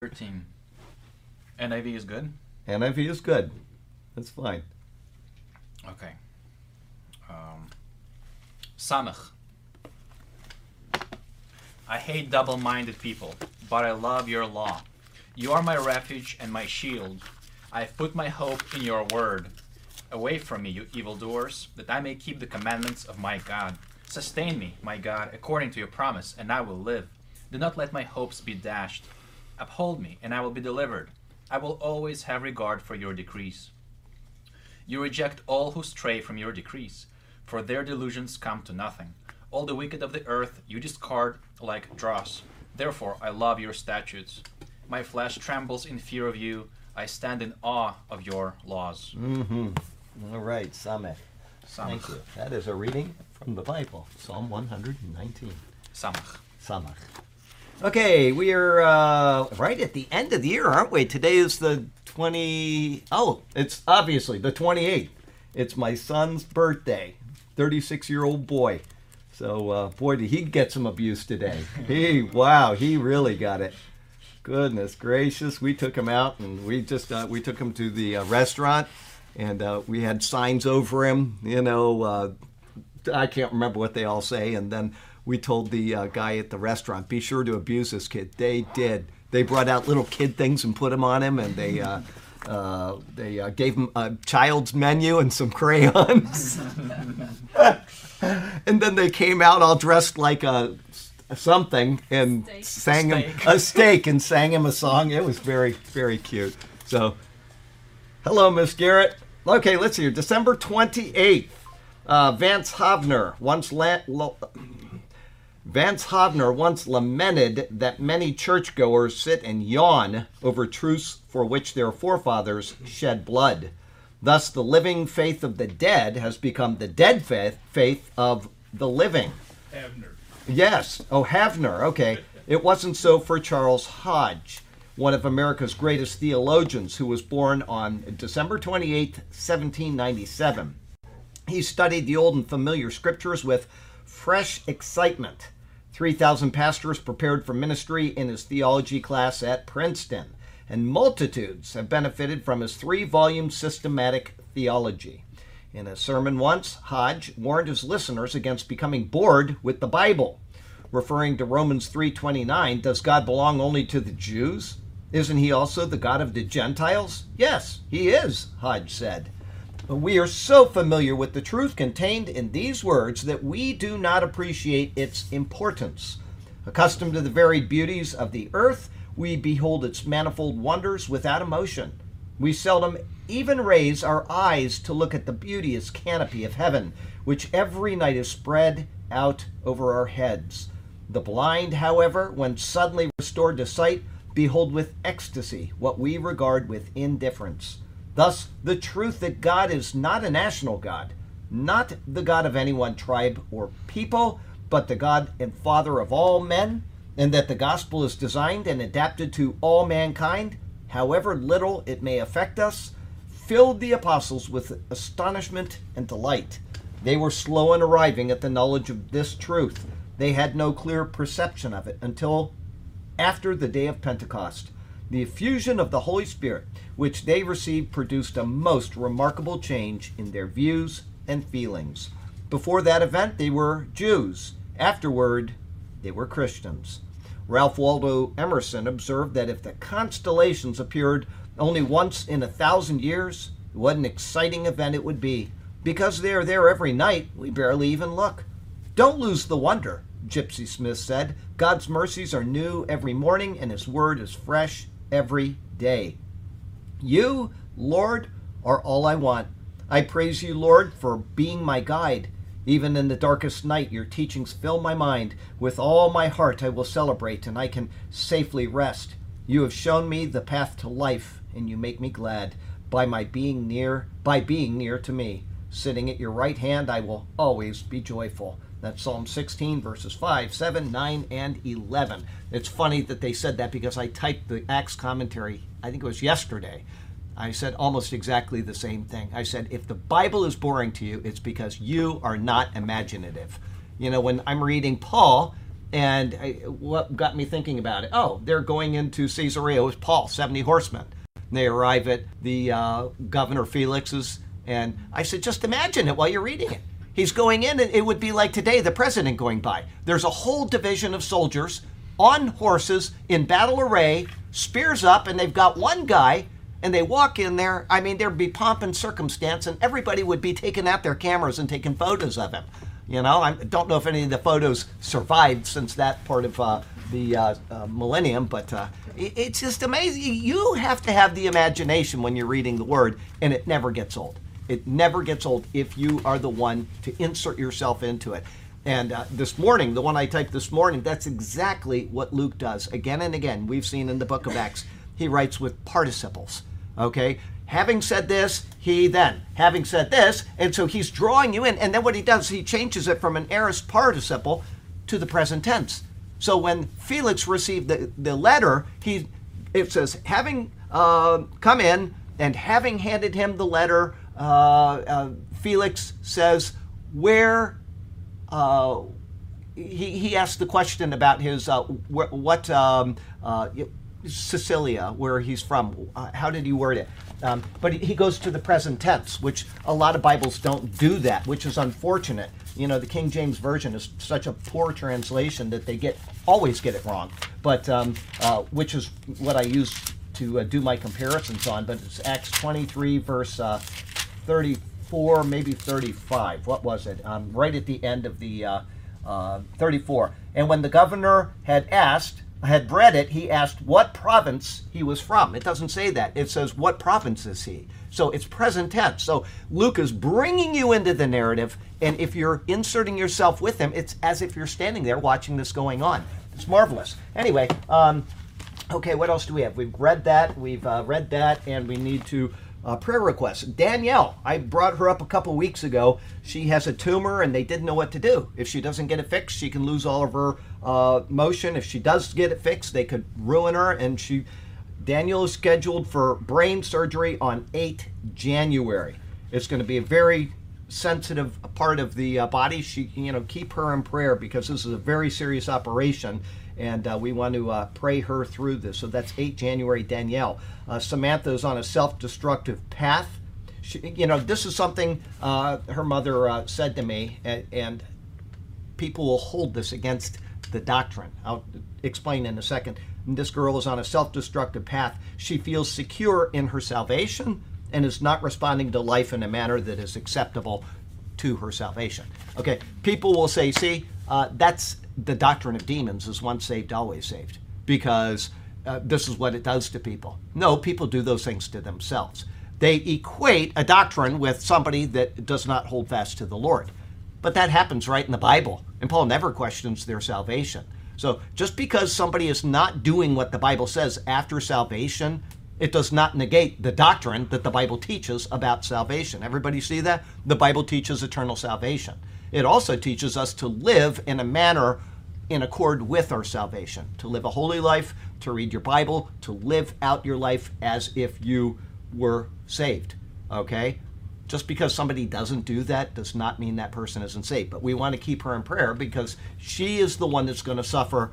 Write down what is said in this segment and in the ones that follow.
13. NIV is good? NIV is good. That's fine. Okay. Um, Samach. I hate double minded people, but I love your law. You are my refuge and my shield. I have put my hope in your word. Away from me, you evildoers, that I may keep the commandments of my God. Sustain me, my God, according to your promise, and I will live. Do not let my hopes be dashed. Uphold me, and I will be delivered. I will always have regard for your decrees. You reject all who stray from your decrees, for their delusions come to nothing. All the wicked of the earth you discard like dross. Therefore, I love your statutes. My flesh trembles in fear of you. I stand in awe of your laws. Mm-hmm. All right, Samech. Samach. Thank you. That is a reading from the Bible, Psalm 119. Samach. Samach. Okay, we are uh, right at the end of the year, aren't we? Today is the 20. Oh, it's obviously the 28th. It's my son's birthday, 36 year old boy. So, uh, boy, did he get some abuse today. he, wow, he really got it. Goodness gracious, we took him out and we just uh, we took him to the uh, restaurant and uh, we had signs over him. You know, uh, I can't remember what they all say. And then we told the uh, guy at the restaurant, be sure to abuse this kid. They did. They brought out little kid things and put them on him, and they. Uh, uh, they uh, gave him a child's menu and some crayons. and then they came out all dressed like a something and Steak. sang him a steak and sang him a song. It was very very cute. So, hello, Miss Garrett. Okay, let's see here. December twenty eighth. Uh, Vance Hovner once la- lo- Vance Havner once lamented that many churchgoers sit and yawn over truths for which their forefathers shed blood. Thus, the living faith of the dead has become the dead faith, faith of the living. Abner. Yes. Oh, Havner. Okay. It wasn't so for Charles Hodge, one of America's greatest theologians, who was born on December 28, 1797. He studied the old and familiar scriptures with fresh excitement. 3,000 pastors prepared for ministry in his theology class at Princeton, and multitudes have benefited from his three volume systematic theology. In a sermon once, Hodge warned his listeners against becoming bored with the Bible. Referring to Romans 3:29, does God belong only to the Jews? Isn't he also the God of the Gentiles? Yes, he is, Hodge said. But we are so familiar with the truth contained in these words that we do not appreciate its importance. Accustomed to the varied beauties of the earth, we behold its manifold wonders without emotion. We seldom even raise our eyes to look at the beauteous canopy of heaven, which every night is spread out over our heads. The blind, however, when suddenly restored to sight, behold with ecstasy what we regard with indifference. Thus, the truth that God is not a national God, not the God of any one tribe or people, but the God and Father of all men, and that the gospel is designed and adapted to all mankind, however little it may affect us, filled the apostles with astonishment and delight. They were slow in arriving at the knowledge of this truth. They had no clear perception of it until after the day of Pentecost. The effusion of the Holy Spirit, which they received, produced a most remarkable change in their views and feelings. Before that event, they were Jews. Afterward, they were Christians. Ralph Waldo Emerson observed that if the constellations appeared only once in a thousand years, what an exciting event it would be. Because they are there every night, we barely even look. Don't lose the wonder, Gypsy Smith said. God's mercies are new every morning, and His word is fresh every day. You, Lord, are all I want. I praise you, Lord, for being my guide. Even in the darkest night, your teachings fill my mind. With all my heart, I will celebrate, and I can safely rest. You have shown me the path to life, and you make me glad by my being near, by being near to me. Sitting at your right hand, I will always be joyful. That's Psalm 16, verses 5, 7, 9, and 11. It's funny that they said that because I typed the Acts commentary, I think it was yesterday. I said almost exactly the same thing. I said, if the Bible is boring to you, it's because you are not imaginative. You know, when I'm reading Paul, And I, what got me thinking about it? Oh, they're going into Caesarea with Paul, 70 horsemen. They arrive at the uh, governor Felix's, and I said, just imagine it while you're reading it. He's going in, and it would be like today, the president going by. There's a whole division of soldiers on horses in battle array, spears up, and they've got one guy, and they walk in there. I mean, there'd be pomp and circumstance, and everybody would be taking out their cameras and taking photos of him. You know, I don't know if any of the photos survived since that part of uh, the uh, uh, millennium, but uh, it, it's just amazing. You have to have the imagination when you're reading the word, and it never gets old. It never gets old if you are the one to insert yourself into it. And uh, this morning, the one I typed this morning, that's exactly what Luke does again and again. We've seen in the book of Acts, he writes with participles. Okay? having said this, he then, having said this, and so he's drawing you in. And then what he does, he changes it from an aorist participle to the present tense. So when Felix received the, the letter, he it says, having uh, come in and having handed him the letter, Felix says, where uh, he, he asked the question about his uh, wh- what um, uh, Cilicia, where he's from. Uh, how did he word it? Um, but he goes to the present tense, which a lot of Bibles don't do that, which is unfortunate. You know, the King James Version is such a poor translation that they get always get it wrong. But um, uh, which is what I use to uh, do my comparisons on. But it's Acts 23, verse uh, 34, maybe 35. What was it? Um, right at the end of the uh, uh, 34. And when the governor had asked had read it, he asked what province he was from. It doesn't say that. It says, what province is he? So it's present tense. So Luke is bringing you into the narrative, and if you're inserting yourself with him, it's as if you're standing there watching this going on. It's marvelous. Anyway, um, okay, what else do we have? We've read that, we've uh, read that, and we need to uh, prayer requests. Danielle, I brought her up a couple weeks ago. She has a tumor and they didn't know what to do. If she doesn't get it fixed, she can lose all of her uh, motion. If she does get it fixed, they could ruin her. And she, Danielle is scheduled for brain surgery on 8 January. It's going to be a very sensitive part of the uh, body. She, you know, keep her in prayer because this is a very serious operation and uh, we want to uh, pray her through this. So that's 8 January, Danielle. Uh, Samantha is on a self destructive path. She, you know, this is something uh, her mother uh, said to me, and, and, people will hold this against the doctrine. I'll explain in a second. This girl is on a self destructive path. She feels secure in her salvation and is not responding to life in a manner that is acceptable to her salvation. Okay, people will say, see, uh, that's the doctrine of demons is once saved, always saved, because uh, this is what it does to people. No, people do those things to themselves. They equate a doctrine with somebody that does not hold fast to the Lord. But that happens right in the Bible, and Paul never questions their salvation. So just because somebody is not doing what the Bible says after salvation, it does not negate the doctrine that the Bible teaches about salvation. Everybody see that? The Bible teaches eternal salvation. It also teaches us to live in a manner in accord with our salvation, to live a holy life, to read your Bible, to live out your life as if you were saved. Okay? Just because somebody doesn't do that does not mean that person isn't saved. But we want to keep her in prayer because she is the one that's going to suffer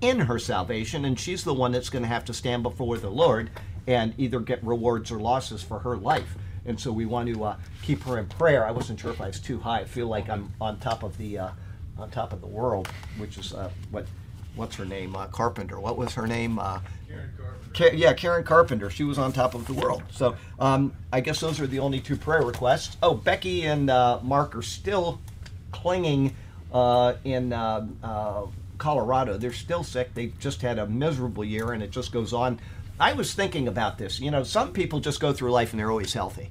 in her salvation, and she's the one that's going to have to stand before the Lord and either get rewards or losses for her life. And so we want to uh, keep her in prayer. I wasn't sure if I was too high. I feel like I'm on top of the uh, on top of the world, which is uh, what what's her name? Uh, Carpenter. What was her name? Uh, Karen Carpenter. Ka- yeah, Karen Carpenter. She was on top of the world. So um, I guess those are the only two prayer requests. Oh, Becky and uh, Mark are still clinging uh, in uh, uh, Colorado. They're still sick. They've just had a miserable year, and it just goes on. I was thinking about this. You know, some people just go through life and they're always healthy.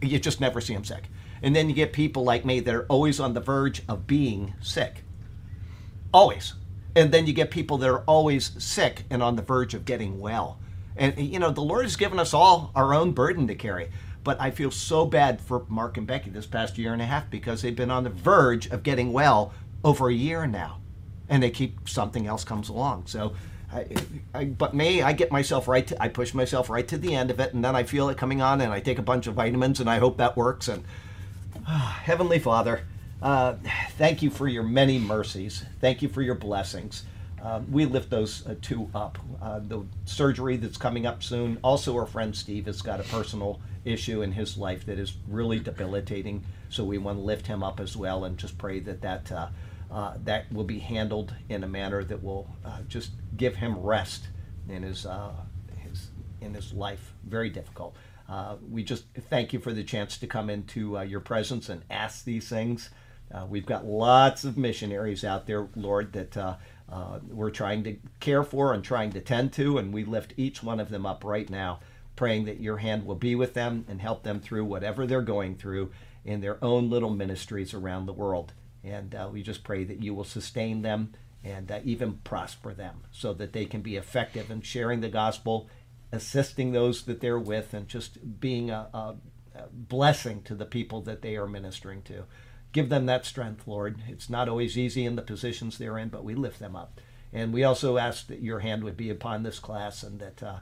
You just never see them sick. And then you get people like me that are always on the verge of being sick. Always. And then you get people that are always sick and on the verge of getting well. And, you know, the Lord has given us all our own burden to carry. But I feel so bad for Mark and Becky this past year and a half because they've been on the verge of getting well over a year now. And they keep something else comes along. So, I, I, but me, I get myself right. To, I push myself right to the end of it, and then I feel it coming on, and I take a bunch of vitamins, and I hope that works. And Heavenly Father, uh, thank you for your many mercies. Thank you for your blessings. Uh, we lift those uh, two up. Uh, the surgery that's coming up soon. Also, our friend Steve has got a personal issue in his life that is really debilitating. So we want to lift him up as well and just pray that that uh, that will be handled in a manner that will uh, just give him rest in his uh, his in his life. Very difficult. Uh, we just thank you for the chance to come into uh, your presence and ask these things. Uh, we've got lots of missionaries out there, Lord, that we're trying to care for and trying to tend to, and we lift each one of them up right now, praying that your hand will be with them and help them through whatever they're going through in their own little ministries around the world. And uh, we just pray that you will sustain them and uh, even prosper them so that they can be effective in sharing the gospel, assisting those that they're with, and just being a, a, blessing to the people that they are ministering to. Give them that strength, Lord. It's not always easy in the positions they're in, but we lift them up. And we also ask that your hand would be upon this class and that uh,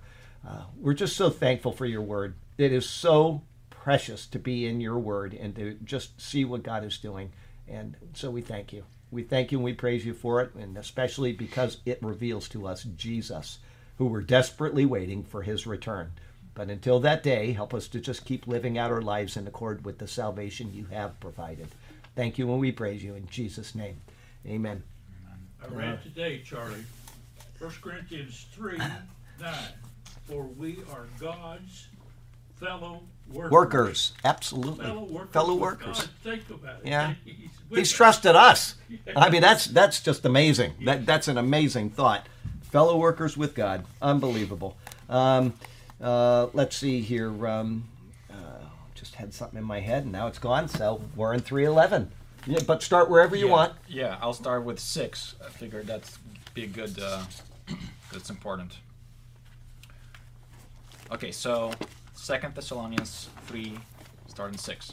uh, we're just so thankful for your word. It is so precious to be in your word and to just see what God is doing. And so we thank you. We thank you and we praise you for it, and especially because it reveals to us Jesus, who we're desperately waiting for his return. But until that day, help us to just keep living out our lives in accord with the salvation you have provided. Thank you and we praise you in Jesus' name. Amen. I read today, Charlie, 1 Corinthians 3 9. For we are God's fellow workers. Workers, absolutely. Fellow workers. Fellow workers. God. Think about it. Yeah. He's, He's trusted us. I mean, that's that's just amazing. That that's an amazing thought. Fellow workers with God, unbelievable. Um, uh, let's see here. Um, uh, just had something in my head, and now it's gone. So we're in three eleven. Yeah, but start wherever you yeah. want. Yeah, I'll start with six. I figured that's be a good. Uh, that's important. Okay, so Second Thessalonians three, starting six.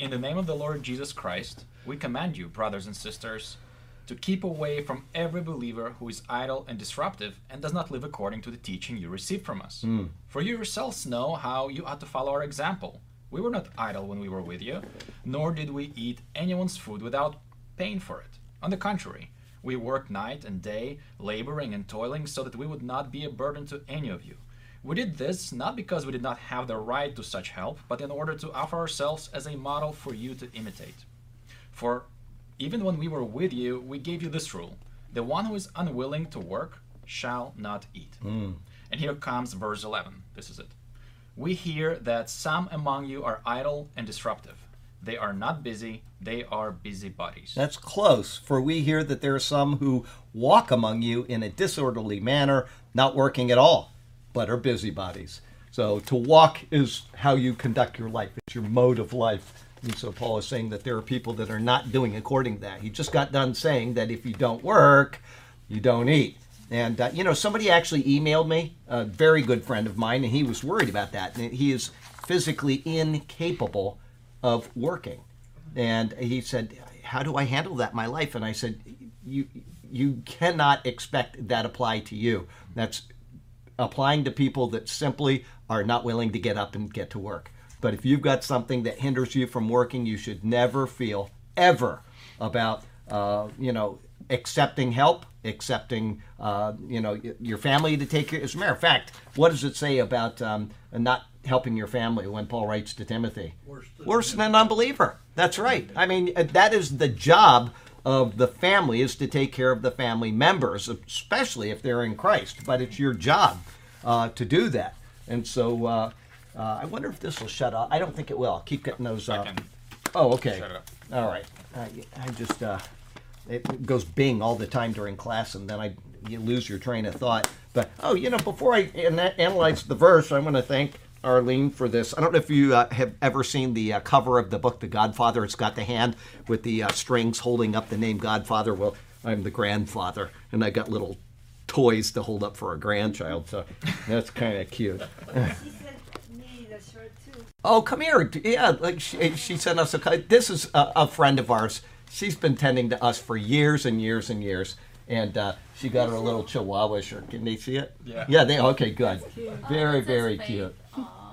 In the name of the Lord Jesus Christ, we command you, brothers and sisters, to keep away from every believer who is idle and disruptive and does not live according to the teaching you received from us. Hmm. For you yourselves know how you ought to follow our example. We were not idle when we were with you, nor did we eat anyone's food without paying for it. On the contrary, we worked night and day, laboring and toiling, so that we would not be a burden to any of you. We did this not because we did not have the right to such help, but in order to offer ourselves as a model for you to imitate. For even when we were with you, we gave you this rule the one who is unwilling to work shall not eat. Hmm. And here comes verse 11. This is it. We hear that some among you are idle and disruptive. They are not busy, they are busybodies. That's close. For we hear that there are some who walk among you in a disorderly manner, not working at all, but are busybodies. So to walk is how you conduct your life. It's your mode of life. And so Paul is saying that there are people that are not doing according to that. He just got done saying that if you don't work, you don't eat. And uh, you know, somebody actually emailed me, a very good friend of mine, and he was worried about that. And he is physically incapable of working. And he said, "How do I handle that in my life?" And I said, "You you cannot expect that apply to you. That's applying to people that simply are not willing to get up and get to work. But if you've got something that hinders you from working, you should never feel ever about uh, you know accepting help, accepting uh, you know your family to take care. As a matter of fact, what does it say about um, not helping your family when Paul writes to Timothy? Worse than Worse than an unbeliever. That's right. I mean, uh, that is the job of the family is to take care of the family members, especially if they're in Christ. But it's your job uh, to do that. And so uh, uh, I wonder if this will shut off. I don't think it will. I'll keep getting those. Uh, oh, okay. shut up. All right. I, I just uh, it goes bing all the time during class, and then I you lose your train of thought. But oh, you know, before I an- analyze the verse, I want to thank Arlene for this. I don't know if you uh, have ever seen the uh, cover of the book, The Godfather. It's got the hand with the uh, strings holding up the name Godfather. Well, I'm the grandfather, and I got little toys to hold up for a grandchild, so that's kind of cute. She sent me the shirt too. Oh, come here. Yeah, like she, she sent us a. co- This is a, a friend of ours. She's been tending to us for years and years and years, and uh, she got her a little Chihuahua shirt. Can they see it? Yeah. Yeah. They okay. Good. Very that's very fake. cute.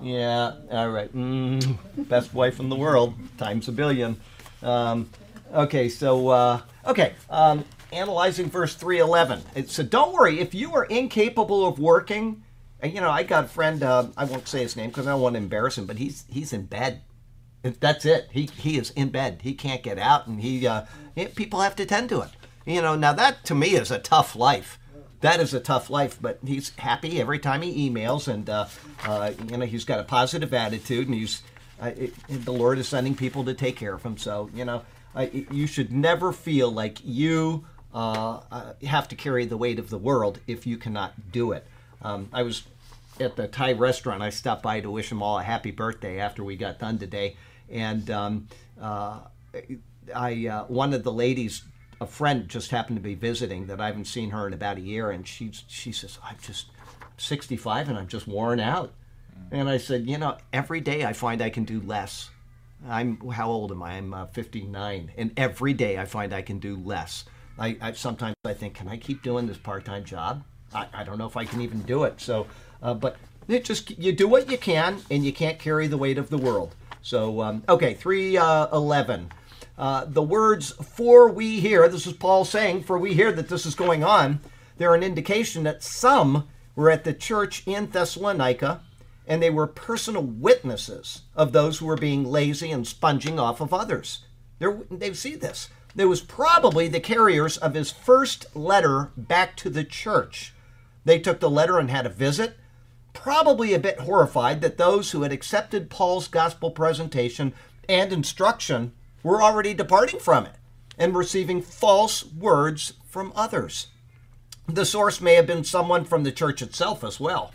Yeah. All right. Mm, best wife in the world times a billion. Um, Okay, so uh, okay, um, analyzing verse three eleven. So don't worry if you are incapable of working. You know, I got a friend. Uh, I won't say his name because I don't want to embarrass him, but he's he's in bed. That's it. He he is in bed. He can't get out, and he uh, people have to tend to it. You know, now that to me is a tough life. That is a tough life, but he's happy every time he emails, and uh, uh, you know he's got a positive attitude, and he's uh, it, the Lord is sending people to take care of him. So you know, you should never feel like you uh, uh, have to carry the weight of the world if you cannot do it. Um, I was at the Thai restaurant. I stopped by to wish them all a happy birthday after we got done today, and um, uh, I one of the ladies, a friend, just happened to be visiting that I haven't seen her in about a year, and she she says I'm just 65 and I'm just worn out, and I said, you know, every day I find I can do less. I'm how old am I? I'm uh, 59, and every day I find I can do less. I, I sometimes I think, can I keep doing this part-time job? I, I don't know if I can even do it. So, uh, but it just you do what you can, and you can't carry the weight of the world. So, um, okay, 311. Uh, the words for we hear, this is Paul saying, for we hear that this is going on, they're an indication that some were at the church in Thessalonica and they were personal witnesses of those who were being lazy and sponging off of others. They're, they see this. They was probably the carriers of his first letter back to the church. They took the letter and had a visit probably a bit horrified that those who had accepted Paul's gospel presentation and instruction were already departing from it and receiving false words from others. The source may have been someone from the church itself as well,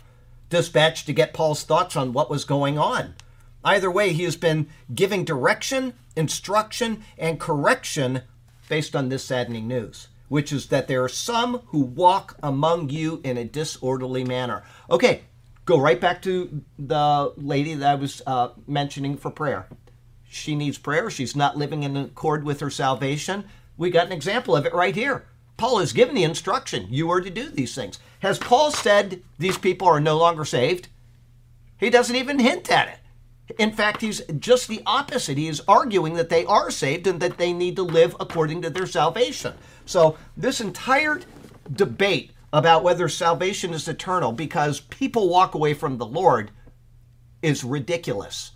dispatched to get Paul's thoughts on what was going on. Either way, he has been giving direction, instruction, and correction based on this saddening news, which is that there are some who walk among you in a disorderly manner. Okay, Go right back to the lady that I was uh, mentioning for prayer. She needs prayer. She's not living in accord with her salvation. We got an example of it right here. Paul has given the instruction. You are to do these things. Has Paul said these people are no longer saved? He doesn't even hint at it. In fact, he's just the opposite. He is arguing that they are saved and that they need to live according to their salvation. So, this entire debate about whether salvation is eternal because people walk away from the Lord is ridiculous.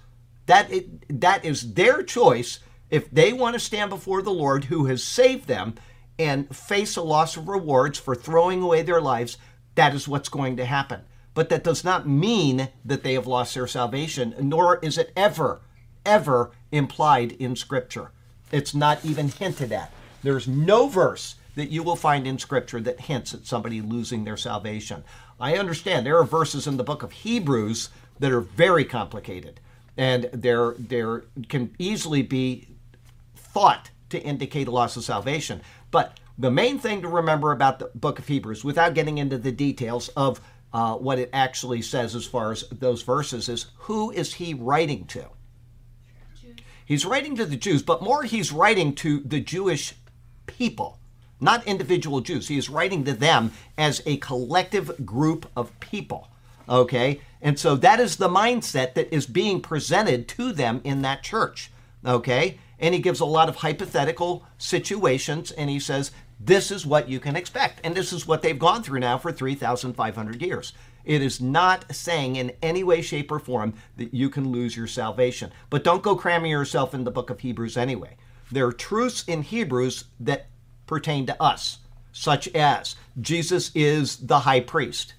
That it, that is their choice if they want to stand before the Lord who has saved them and face a loss of rewards for throwing away their lives, that is what's going to happen. But that does not mean that they have lost their salvation, nor is it ever, ever implied in Scripture. It's not even hinted at. There's no verse that you will find in Scripture that hints at somebody losing their salvation. I understand there are verses in the book of Hebrews that are very complicated, and there there can easily be thought to indicate a loss of salvation. But the main thing to remember about the book of Hebrews, without getting into the details of uh, what it actually says as far as those verses, is who is he writing to? He's writing to the Jews, but more he's writing to the Jewish people not individual Jews. He is writing to them as a collective group of people. Okay? And so that is the mindset that is being presented to them in that church. Okay? And he gives a lot of hypothetical situations and he says, this is what you can expect. And this is what they've gone through now for 3,500 years. It is not saying in any way, shape, or form that you can lose your salvation. But don't go cramming yourself in the book of Hebrews anyway. There are truths in Hebrews that pertain to us, such as Jesus is the high priest.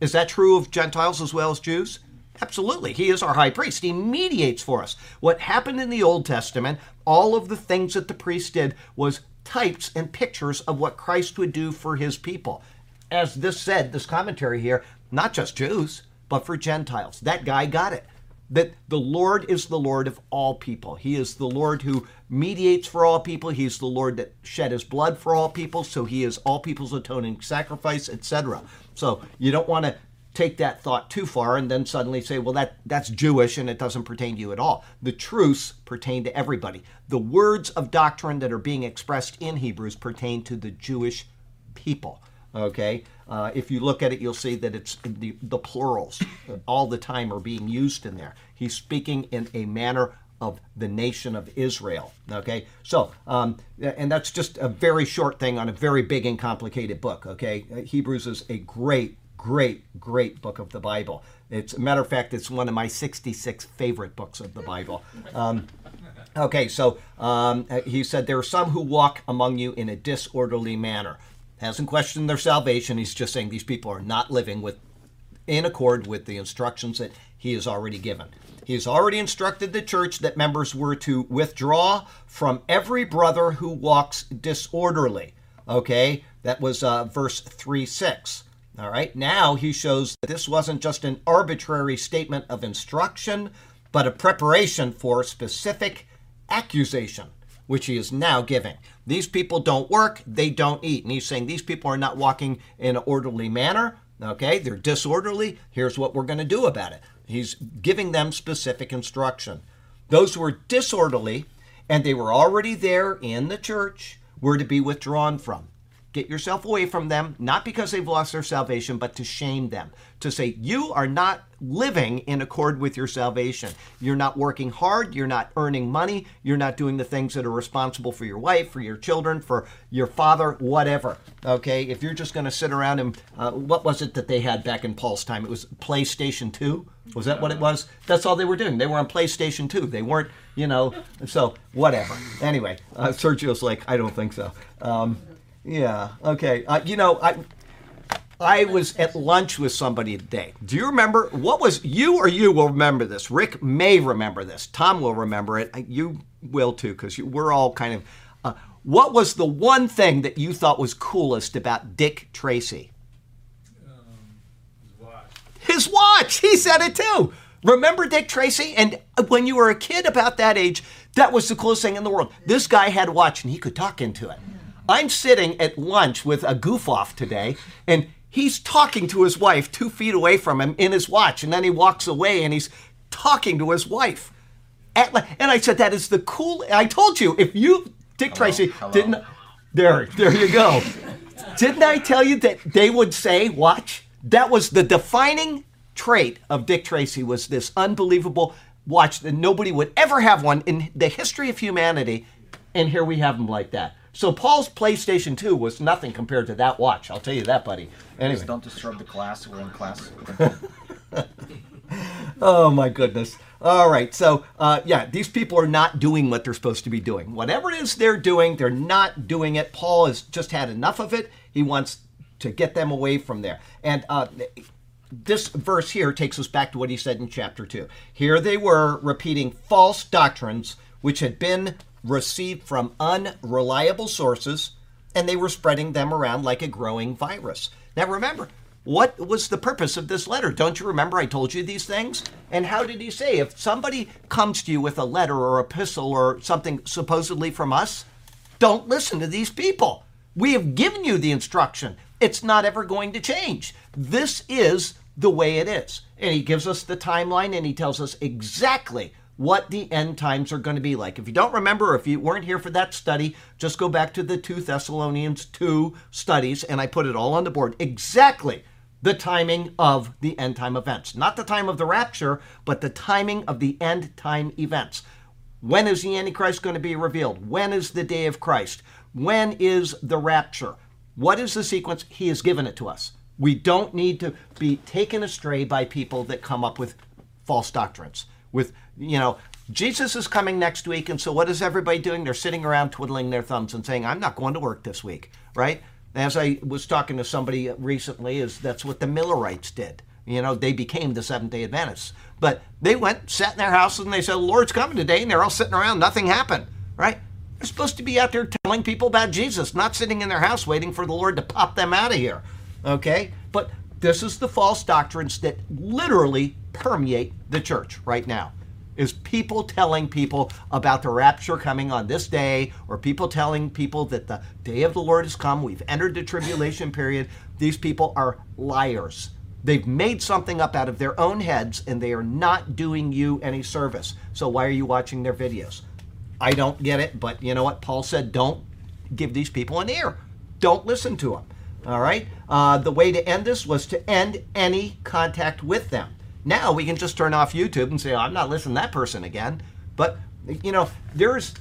Is that true of Gentiles as well as Jews? Absolutely. He is our high priest. He mediates for us. What happened in the Old Testament, all of the things that the priest did was types and pictures of what Christ would do for his people. As this said, this commentary here, not just Jews, but for Gentiles. That guy got it that the Lord is the Lord of all people. He is the Lord who mediates for all people. He's the Lord that shed his blood for all people. So he is all people's atoning sacrifice, etc. So you don't want to take that thought too far and then suddenly say, well, that, that's Jewish and it doesn't pertain to you at all. The truths pertain to everybody. The words of doctrine that are being expressed in Hebrews pertain to the Jewish people. Okay? Uh, if you look at it, you'll see that it's the, the plurals all the time are being used in there. He's speaking in a manner of the nation of Israel. Okay, so um, and that's just a very short thing on a very big and complicated book. Okay, Uh, Hebrews is a great, great, great book of the Bible. It's a matter of fact, it's one of my 66 favorite books of the Bible. Um, Okay, so um, he said there are some who walk among you in a disorderly manner. Hasn't questioned their salvation. He's just saying these people are not living with in accord with the instructions that he has already given. He has already instructed the church that members were to withdraw from every brother who walks disorderly. Okay, that was uh, verse 3 6. All right, now he shows that this wasn't just an arbitrary statement of instruction, but a preparation for specific accusation, which he is now giving. These people don't work, they don't eat. And he's saying these people are not walking in an orderly manner. Okay, they're disorderly. Here's what we're going to do about it. He's giving them specific instruction. Those who were disorderly and they were already there in the church were to be withdrawn from. Get yourself away from them, not because they've lost their salvation, but to shame them. To say, you are not living in accord with your salvation. You're not working hard. You're not earning money. You're not doing the things that are responsible for your wife, for your children, for your father, whatever. Okay? If you're just going to sit around and, uh, what was it that they had back in Paul's time? It was PlayStation 2? Was that what it was? That's all they were doing. They were on PlayStation 2. They weren't, you know, so whatever. Anyway, uh, Sergio's like, I don't think so. Um, yeah. Okay. Uh, you know, I I was at lunch with somebody today. Do you remember what was you or you will remember this? Rick may remember this. Tom will remember it. You will too, because we're all kind of. Uh, what was the one thing that you thought was coolest about Dick Tracy? His watch. He said it too. Remember Dick Tracy? And when you were a kid about that age, that was the coolest thing in the world. This guy had a watch and he could talk into it. I'm sitting at lunch with a goof off today, and he's talking to his wife two feet away from him in his watch, and then he walks away and he's talking to his wife. And I said, that is the cool. I told you, if you, Dick Hello, Tracy, hello. didn't. There, there you go. didn't I tell you that they would say, watch? That was the defining trait of Dick Tracy was this unbelievable watch that nobody would ever have one in the history of humanity. And here we have them like that. So Paul's PlayStation 2 was nothing compared to that watch. I'll tell you that, buddy. Anyway. Please don't disturb the class. We're in class. Oh my goodness. All right. So, uh, yeah, these people are not doing what they're supposed to be doing. Whatever it is they're doing, they're not doing it. Paul has just had enough of it. He wants to get them away from there. And uh, this verse here takes us back to what he said in chapter 2. Here they were repeating false doctrines which had been received from unreliable sources, and they were spreading them around like a growing virus. Now remember, what was the purpose of this letter? Don't you remember I told you these things? And how did he say if somebody comes to you with a letter or epistle or something supposedly from us, don't listen to these people. We have given you the instruction. It's not ever going to change. This is the way it is. And he gives us the timeline and he tells us exactly what the end times are going to be like. If you don't remember, if you weren't here for that study, just go back to the 2 Thessalonians 2 studies and I put it all on the board. Exactly the timing of the end time events. Not the time of the rapture, but the timing of the end time events. When is the Antichrist going to be revealed? When is the day of Christ? When is the rapture? What is the sequence? He has given it to us. We don't need to be taken astray by people that come up with false doctrines. With, you know, Jesus is coming next week, and so what is everybody doing? They're sitting around twiddling their thumbs and saying, I'm not going to work this week, right? As I was talking to somebody recently, is that's what the Millerites did. You know, they became the Seventh Day Adventists. But they went, sat in their houses, and they said, the Lord's coming today, and they're all sitting around, nothing happened, right? They're supposed to be out there telling people about Jesus, not sitting in their house waiting for the Lord to pop them out of here. Okay? But this is the false doctrines that literally permeate the church right now. Is people telling people about the rapture coming on this day, or people telling people that the day of the Lord has come, we've entered the tribulation period. These people are liars. They've made something up out of their own heads and they are not doing you any service. So why are you watching their videos? I don't get it, but you know what? Paul said, don't give these people an ear. Don't listen to them. All right? Uh, the way to end this was to end any contact with them. Now we can just turn off YouTube and say, oh, I'm not listening to that person again. But you know, there's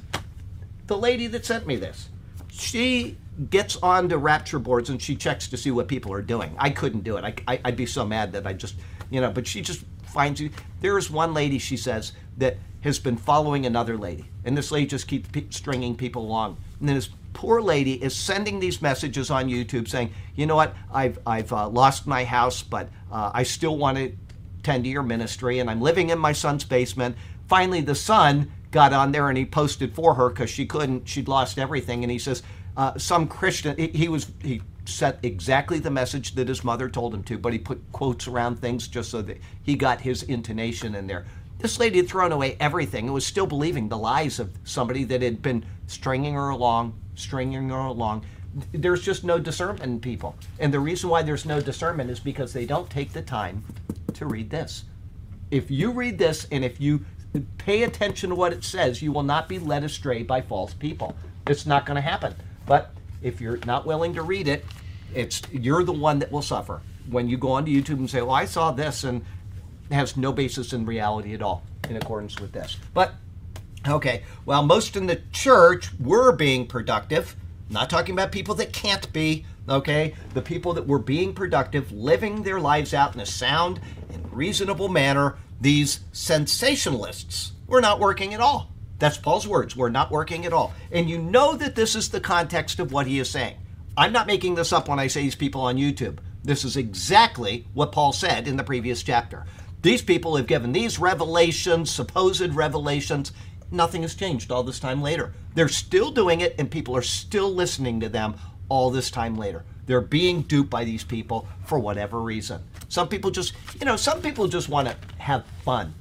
the lady that sent me this. She gets on to rapture boards and she checks to see what people are doing. I couldn't do it. I, would be so mad that I just, you know, but she just finds you. There's one lady, she says, that has been following another lady. And this lady just keeps pe- stringing people along. And then this poor lady is sending these messages on YouTube saying, you know what, I've, I've uh, lost my house, but uh, I still want to tend to your ministry, and I'm living in my son's basement. Finally, the son got on there and he posted for her because she couldn't, she'd lost everything. And he says, uh, some Christian, he, he was, he set exactly the message that his mother told him to, but he put quotes around things just so that he got his intonation in there. This lady had thrown away everything and was still believing the lies of somebody that had been stringing her along, stringing her along. There's just no discernment in people. And the reason why there's no discernment is because they don't take the time to read this. If you read this and if you pay attention to what it says, you will not be led astray by false people. It's not going to happen. But if you're not willing to read it, it's you're the one that will suffer when you go onto YouTube and say, "Well, I saw this," and has no basis in reality at all in accordance with this. But okay, while most in the church were being productive. not talking about people that can't be. Okay, the people that were being productive, living their lives out in a sound and reasonable manner. These sensationalists were not working at all. That's Paul's words. We're not working at all. And you know that this is the context of what he is saying. I'm not making this up when I say these people on YouTube. This is exactly what Paul said in the previous chapter. These people have given these revelations, supposed revelations. Nothing has changed all this time later. They're still doing it, and people are still listening to them all this time later. They're being duped by these people for whatever reason. Some people just, you know, some people just want to have fun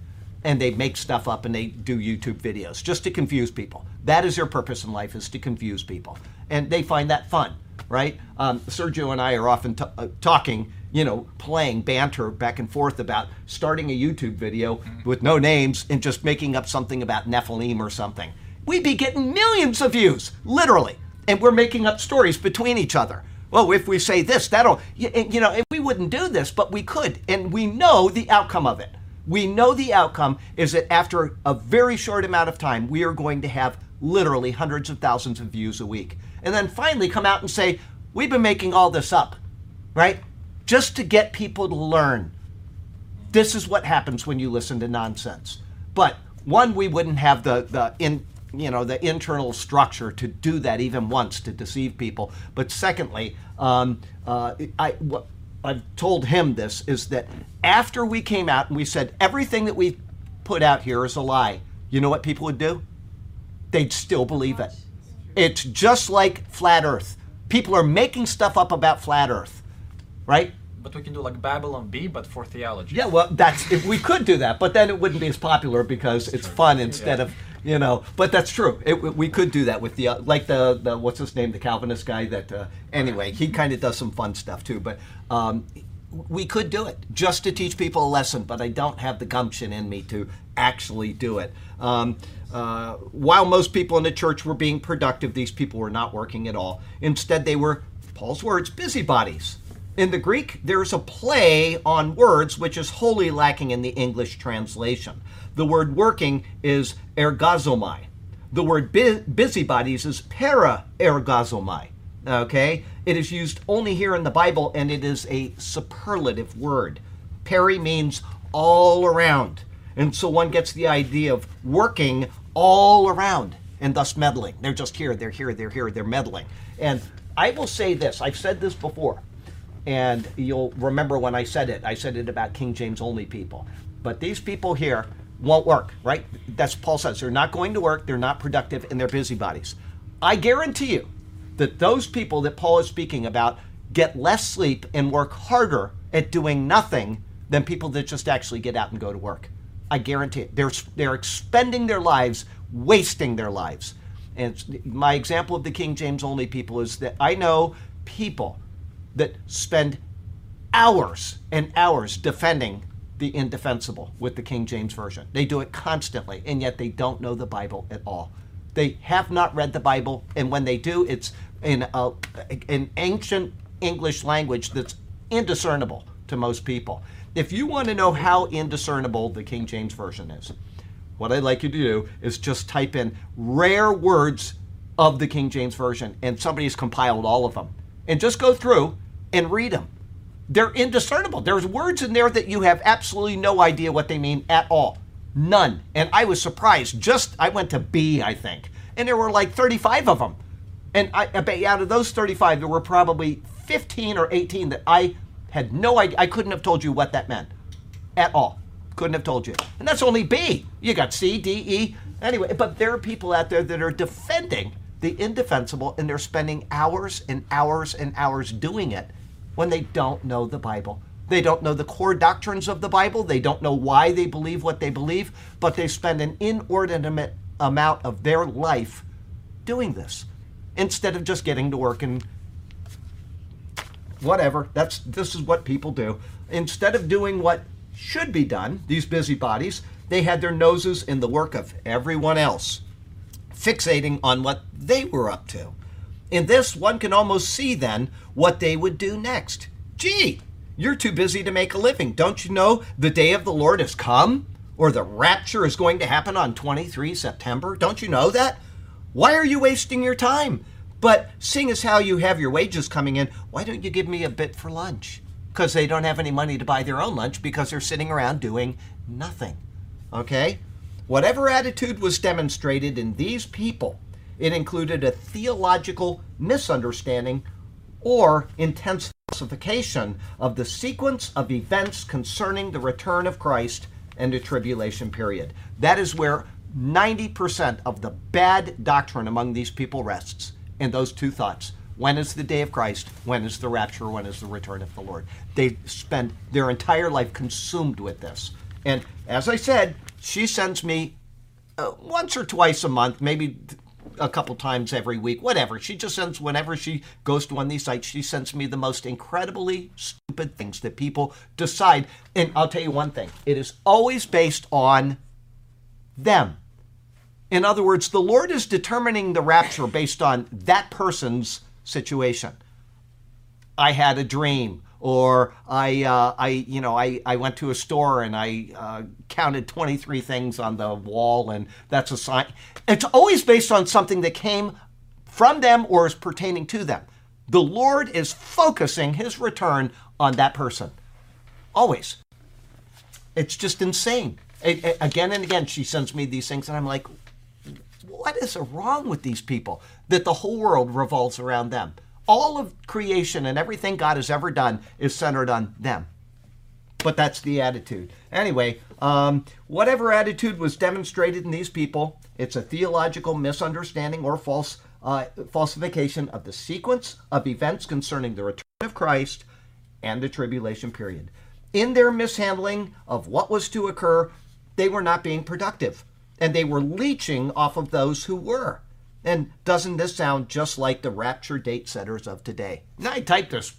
and they make stuff up and they do YouTube videos just to confuse people. That is their purpose in life is to confuse people, and they find that fun, right? Um, Sergio and I are often t- uh, talking, you know, playing banter back and forth about starting a YouTube video mm-hmm. with no names and just making up something about Nephilim or something. We'd be getting millions of views, literally, and we're making up stories between each other. Well, if we say this, that'll, you know, we wouldn't do this, but we could, and we know the outcome of it we know the outcome is that after a very short amount of time, we are going to have literally hundreds of thousands of views a week. And then finally come out and say, we've been making all this up, right? Just to get people to learn. This is what happens when you listen to nonsense. But one, we wouldn't have the, the in, you know the internal structure to do that even once to deceive people. But secondly, um, uh, I what I've told him this is that after we came out and we said everything that we put out here is a lie, you know what people would do? They'd still believe it. It's just like flat Earth. People are making stuff up about flat Earth, right? But we can do like Babylon Bee, but for theology. Yeah, well, that's if we could do that, but then it wouldn't be as popular because it's fun instead Yeah. of you know. But that's true. It, we could do that with the uh, like the, the what's his name, the Calvinist guy. That uh, anyway, he kind of does some fun stuff too. But um, we could do it just to teach people a lesson. But I don't have the gumption in me to actually do it. Um, uh, while most people in the church were being productive, these people were not working at all. Instead, they were, Paul's words, busybodies. In the Greek, there's a play on words which is wholly lacking in the English translation. The word working is ergazomai. The word bu- busybodies is peri ergazomai. Okay? It is used only here in the Bible and it is a superlative word. Peri means all around. And so one gets the idea of working all around and thus meddling. They're just here, they're here, they're here, they're meddling. And I will say this I've said this before and you'll remember when I said it. I said it about King James only people. But these people here won't work, right? That's Paul says. They're not going to work, they're not productive, and they're busybodies. I guarantee you that those people that Paul is speaking about get less sleep and work harder at doing nothing than people that just actually get out and go to work. I guarantee it. They're, they're expending their lives, wasting their lives. And my example of the King James only people is that I know people that spend hours and hours defending the indefensible with the King James Version. They do it constantly, and yet they don't know the Bible at all. They have not read the Bible, and when they do, it's in an ancient English language that's indiscernible to most people. If you want to know how indiscernible the King James Version is, what I'd like you to do is just type in rare words of the King James Version, and somebody's compiled all of them. And just go through and read them. They're indiscernible. There's words in there that you have absolutely no idea what they mean at all. None. And I was surprised. Just, I went to B, I think, and there were like 35 of them. And I, out of those 35, there were probably 15 or 18 that I had no idea. I couldn't have told you what that meant at all. Couldn't have told you. And that's only B. You got C, D, E. Anyway, but there are people out there that are defending the indefensible and they're spending hours and hours and hours doing it when they don't know the Bible. They don't know the core doctrines of the Bible. They don't know why they believe what they believe, but they spend an inordinate amount of their life doing this instead of just getting to work and whatever. That's this is what people do. Instead of doing what should be done, these busybodies, they had their noses in the work of everyone else, fixating on what they were up to. In this, one can almost see then what they would do next. Gee, you're too busy to make a living. Don't you know the day of the Lord has come? Or the rapture is going to happen on 23 September? Don't you know that? Why are you wasting your time? But seeing as how you have your wages coming in, why don't you give me a bit for lunch? Because they don't have any money to buy their own lunch because they're sitting around doing nothing. Okay? Whatever attitude was demonstrated in these people, it included a theological misunderstanding or intense falsification of the sequence of events concerning the return of Christ and the tribulation period. That is where 90% of the bad doctrine among these people rests in those two thoughts. When is the day of Christ? When is the rapture? When is the return of the Lord? They spend their entire life consumed with this. And as I said, she sends me uh, once or twice a month, maybe a couple times every week, whatever. She just sends, whenever she goes to one of these sites, she sends me the most incredibly stupid things that people decide. And I'll tell you one thing it is always based on them. In other words, the Lord is determining the rapture based on that person's situation. I had a dream, or I, uh, I, you know, I, I went to a store and I uh, counted 23 things on the wall, and that's a sign. It's always based on something that came from them or is pertaining to them. The Lord is focusing His return on that person. Always. It's just insane. A- a- again and again, she sends me these things, and I'm like, what is wrong with these people that the whole world revolves around them? All of creation and everything God has ever done is centered on them. But that's the attitude. Anyway, um, whatever attitude was demonstrated in these people, it's a theological misunderstanding or false uh, falsification of the sequence of events concerning the return of Christ and the tribulation period. In their mishandling of what was to occur, they were not being productive and they were leeching off of those who were. And doesn't this sound just like the rapture date setters of today? I typed this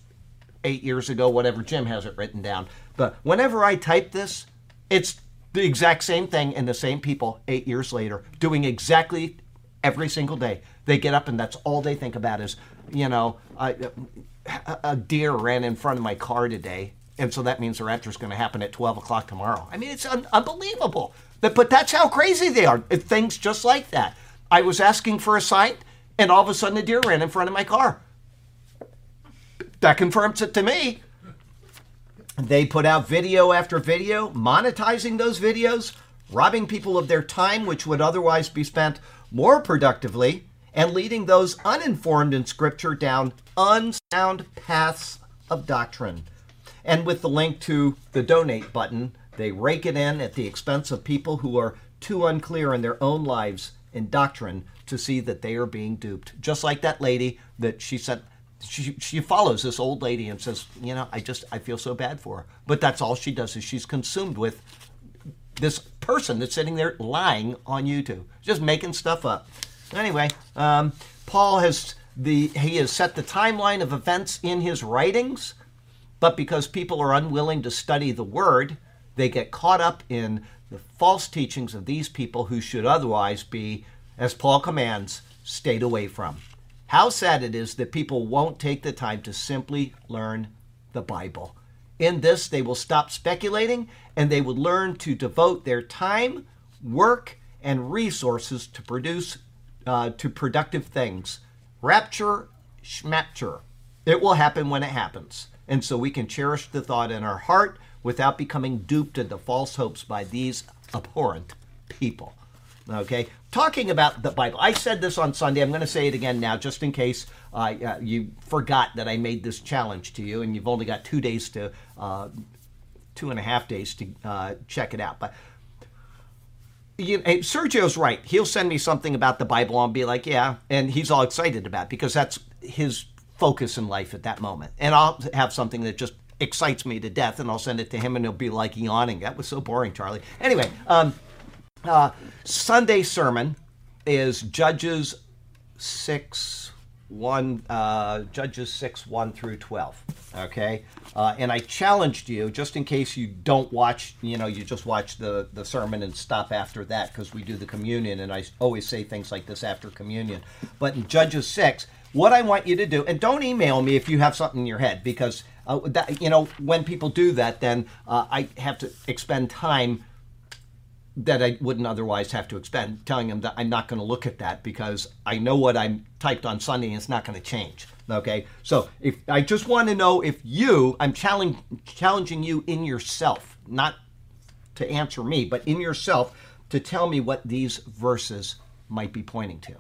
eight years ago, whatever, Jim has it written down. But whenever I type this, it's the exact same thing and the same people eight years later doing exactly every single day. They get up and that's all they think about is, you know, I, a deer ran in front of my car today. And so that means the rapture is going to happen at 12 o'clock tomorrow. I mean, it's un- unbelievable. But that's how crazy they are. Things just like that. I was asking for a sign, and all of a sudden a deer ran in front of my car. That confirms it to me. They put out video after video, monetizing those videos, robbing people of their time, which would otherwise be spent more productively, and leading those uninformed in Scripture down unsound paths of doctrine. And with the link to the donate button, they rake it in at the expense of people who are too unclear in their own lives in doctrine to see that they are being duped. Just like that lady that she sent she, she follows this old lady and says, you know, I just I feel so bad for her. But that's all she does is she's consumed with this person that's sitting there lying on YouTube, just making stuff up. Anyway, um, Paul has the he has set the timeline of events in his writings, but because people are unwilling to study the Word, they get caught up in the false teachings of these people who should otherwise be, as Paul commands, stayed away from. How sad it is that people won't take the time to simply learn the Bible. In this, they will stop speculating and they will learn to devote their time work and resources to produce uh, to productive things. Rapture, schmapture. It will happen when it happens. And so we can cherish the thought in our heart without becoming duped into false hopes by these abhorrent people. Okay? Talking about the Bible. I said this on Sunday. I'm going to say it again now, just in case uh, uh, you forgot that I made this challenge to you, and you've only got two days to, uh, two and a half days to uh, check it out. But you, Sergio's right. He'll send me something about the Bible. I'll be like, yeah, and he's all excited about it because that's his focus in life at that moment. And I'll have something that just excites me to death, and I'll send it to him, and he'll be like yawning. That was so boring, Charlie. Anyway, um, uh, Sunday sermon is Judges six one uh, Judges six one through twelve. Okay, uh, and I challenged you just in case you don't watch, you know, you just watch the the sermon and stop after that because we do the communion, and I always say things like this after communion. But in Judges six, what I want you to do, and don't email me if you have something in your head because uh, that you know when people do that, then uh, I have to expend time that I wouldn't otherwise have to expend, telling them that I'm not going to look at that because I know what I typed on Sunday and it's not going to change. Okay, so if I just want to know if you, I'm challenging you in yourself, not to answer me, but in yourself to tell me what these verses might be pointing to.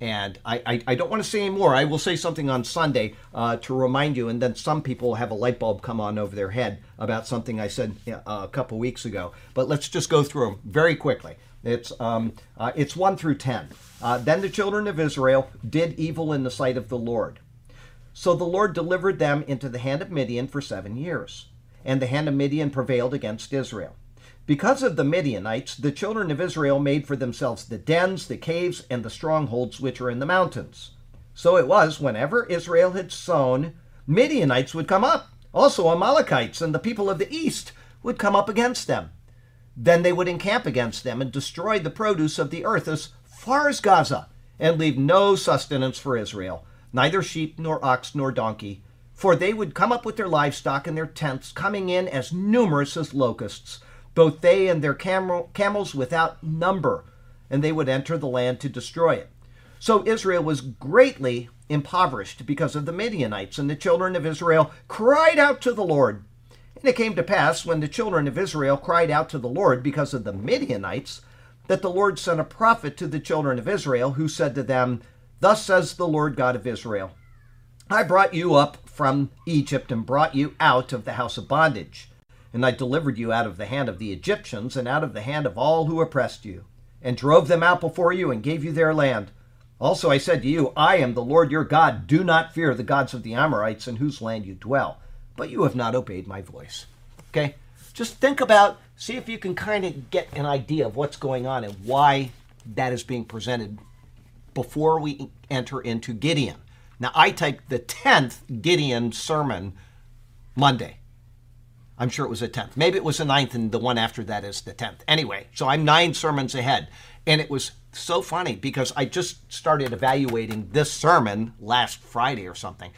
And I, I, I, don't want to say any more. I will say something on Sunday uh, to remind you, and then some people have a light bulb come on over their head about something I said uh, a couple weeks ago. But let's just go through them very quickly. It's um, uh, it's one through ten. Uh, then the children of Israel did evil in the sight of the Lord, so the Lord delivered them into the hand of Midian for seven years, and the hand of Midian prevailed against Israel. Because of the Midianites, the children of Israel made for themselves the dens, the caves, and the strongholds which are in the mountains. So it was, whenever Israel had sown, Midianites would come up. Also, Amalekites and the people of the east would come up against them. Then they would encamp against them and destroy the produce of the earth as far as Gaza, and leave no sustenance for Israel, neither sheep, nor ox, nor donkey. For they would come up with their livestock and their tents, coming in as numerous as locusts both they and their camel, camels without number, and they would enter the land to destroy it. So Israel was greatly impoverished because of the Midianites, and the children of Israel cried out to the Lord. And it came to pass, when the children of Israel cried out to the Lord because of the Midianites, that the Lord sent a prophet to the children of Israel, who said to them, Thus says the Lord God of Israel I brought you up from Egypt and brought you out of the house of bondage. And I delivered you out of the hand of the Egyptians and out of the hand of all who oppressed you, and drove them out before you and gave you their land. Also I said to you, I am the Lord your God. Do not fear the gods of the Amorites in whose land you dwell. But you have not obeyed my voice. Okay? Just think about, see if you can kind of get an idea of what's going on and why that is being presented before we enter into Gideon. Now, I typed the 10th Gideon sermon Monday. I'm sure it was the 10th. Maybe it was the 9th, and the one after that is the 10th. Anyway, so I'm nine sermons ahead. And it was so funny because I just started evaluating this sermon last Friday or something.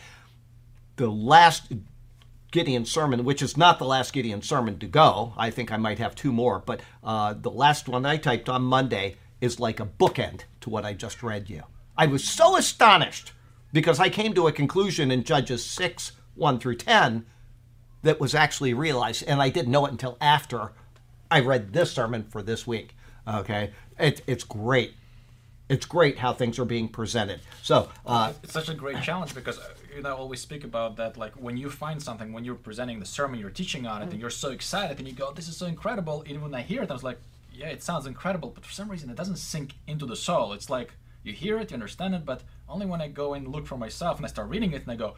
The last Gideon sermon, which is not the last Gideon sermon to go, I think I might have two more, but uh, the last one I typed on Monday is like a bookend to what I just read you. I was so astonished because I came to a conclusion in Judges 6 1 through 10 that was actually realized, and I didn't know it until after I read this sermon for this week. Okay, it, it's great. It's great how things are being presented. So uh, it's such a great challenge because uh, you know always speak about that. Like when you find something, when you're presenting the sermon, you're teaching on it, and you're so excited, and you go, "This is so incredible!" Even when I hear it, I was like, "Yeah, it sounds incredible," but for some reason, it doesn't sink into the soul. It's like you hear it, you understand it, but only when I go and look for myself and I start reading it and I go,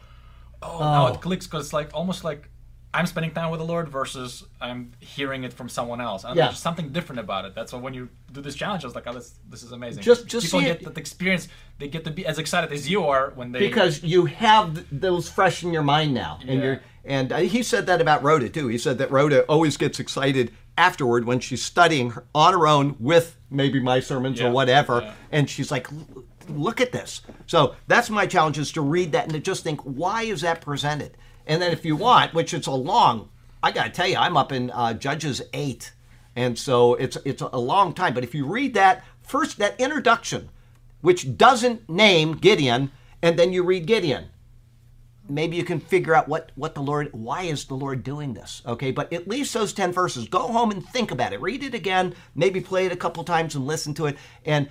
"Oh, oh. now it clicks," because it's like almost like I'm spending time with the Lord versus I'm hearing it from someone else. And yeah. there's something different about it. That's why when you do this challenge, I was like, oh, this, this is amazing. Just, just people get the experience. They get to be as excited as you are when they because you have those fresh in your mind now, and yeah. you're and uh, he said that about Rhoda too. He said that Rhoda always gets excited afterward when she's studying on her own with maybe my sermons yeah. or whatever, and she's like, look at this. So that's my challenge is to read that and to just think, why is that presented? And then if you want, which it's a long, I got to tell you, I'm up in uh, Judges 8. And so it's it's a long time. But if you read that first that introduction, which doesn't name Gideon, and then you read Gideon, maybe you can figure out what what the Lord why is the Lord doing this? Okay, but at least those 10 verses. Go home and think about it. Read it again, maybe play it a couple times and listen to it and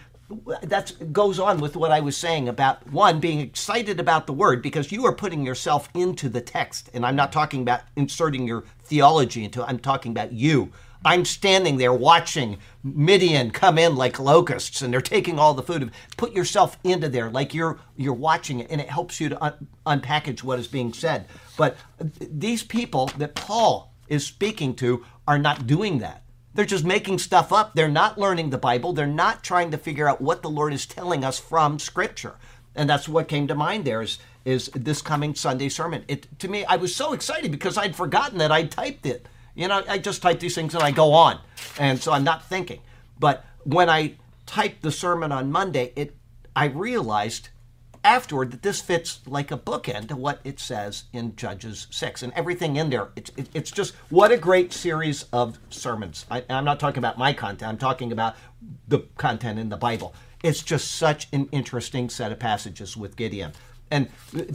that goes on with what I was saying about one being excited about the word because you are putting yourself into the text and I'm not talking about inserting your theology into it. I'm talking about you. I'm standing there watching Midian come in like locusts and they're taking all the food. Put yourself into there like you're you're watching it and it helps you to un- unpackage what is being said. But uh, these people that Paul is speaking to are not doing that. They're just making stuff up. They're not learning the Bible. They're not trying to figure out what the Lord is telling us from Scripture. And that's what came to mind there is, is this coming Sunday sermon. It to me, I was so excited because I'd forgotten that I typed it. You know, I just type these things and I go on. And so I'm not thinking. But when I typed the sermon on Monday, it I realized afterward that this fits like a bookend to what it says in Judges 6 and everything in there. It's, it, it's just what a great series of sermons. I, I'm not talking about my content, I'm talking about the content in the Bible. It's just such an interesting set of passages with Gideon. And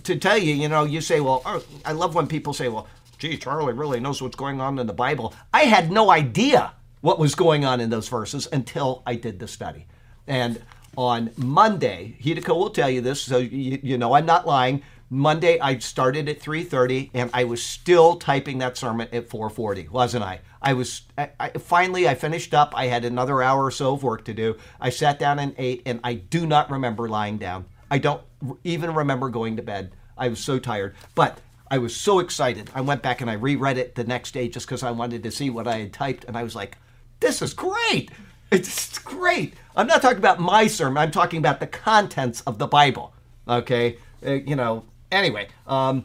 to tell you, you know, you say, well, oh, I love when people say, well, gee, Charlie really knows what's going on in the Bible. I had no idea what was going on in those verses until I did the study. And on Monday, Hideko will tell you this, so you, you know I'm not lying. Monday I started at 3:30 and I was still typing that sermon at 4:40, wasn't I? I was I, I, finally I finished up. I had another hour or so of work to do. I sat down and ate and I do not remember lying down. I don't even remember going to bed. I was so tired. But I was so excited. I went back and I reread it the next day just because I wanted to see what I had typed and I was like, this is great. It's great. I'm not talking about my sermon. I'm talking about the contents of the Bible. Okay, uh, you know. Anyway, um,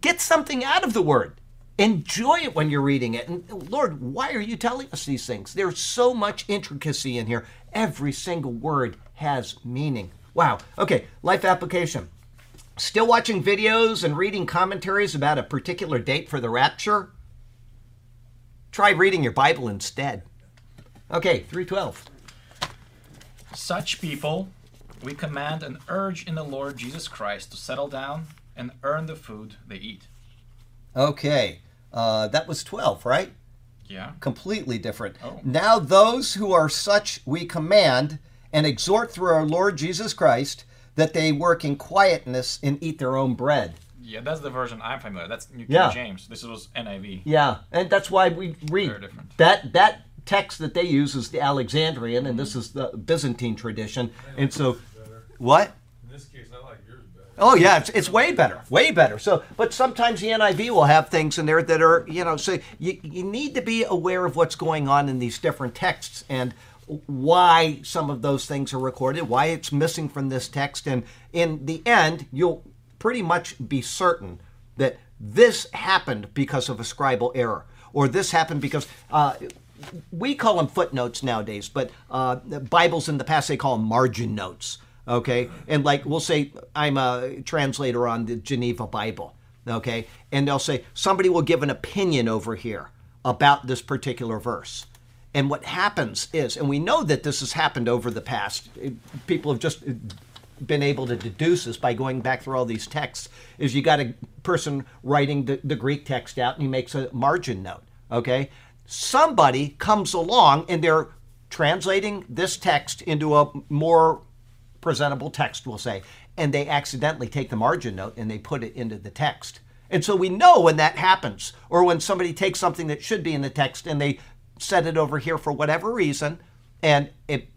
get something out of the Word. Enjoy it when you're reading it. And Lord, why are you telling us these things? There's so much intricacy in here. Every single word has meaning. Wow. Okay, life application. Still watching videos and reading commentaries about a particular date for the rapture? Try reading your Bible instead. Okay, 312. Such people we command and urge in the Lord Jesus Christ to settle down and earn the food they eat. Okay, uh, that was 12, right? Yeah. Completely different. Oh. Now, those who are such we command and exhort through our Lord Jesus Christ that they work in quietness and eat their own bread. Yeah, that's the version I'm familiar. That's New King Yeah. James. This was NIV. Yeah, and that's why we read Very different. that that text that they use is the Alexandrian, and this is the Byzantine tradition. And so, what? In this case, I like yours better. Oh yeah, it's, it's way better, way better. So, but sometimes the NIV will have things in there that are, you know, so you, you need to be aware of what's going on in these different texts and why some of those things are recorded, why it's missing from this text, and in the end, you'll pretty much be certain that this happened because of a scribal error, or this happened because. Uh, we call them footnotes nowadays, but uh, Bibles in the past they call them margin notes. Okay, and like we'll say, I'm a translator on the Geneva Bible. Okay, and they'll say somebody will give an opinion over here about this particular verse. And what happens is, and we know that this has happened over the past, people have just been able to deduce this by going back through all these texts, is you got a person writing the, the Greek text out and he makes a margin note. Okay? Somebody comes along and they're translating this text into a more presentable text, we'll say, and they accidentally take the margin note and they put it into the text. And so we know when that happens, or when somebody takes something that should be in the text and they set it over here for whatever reason, and it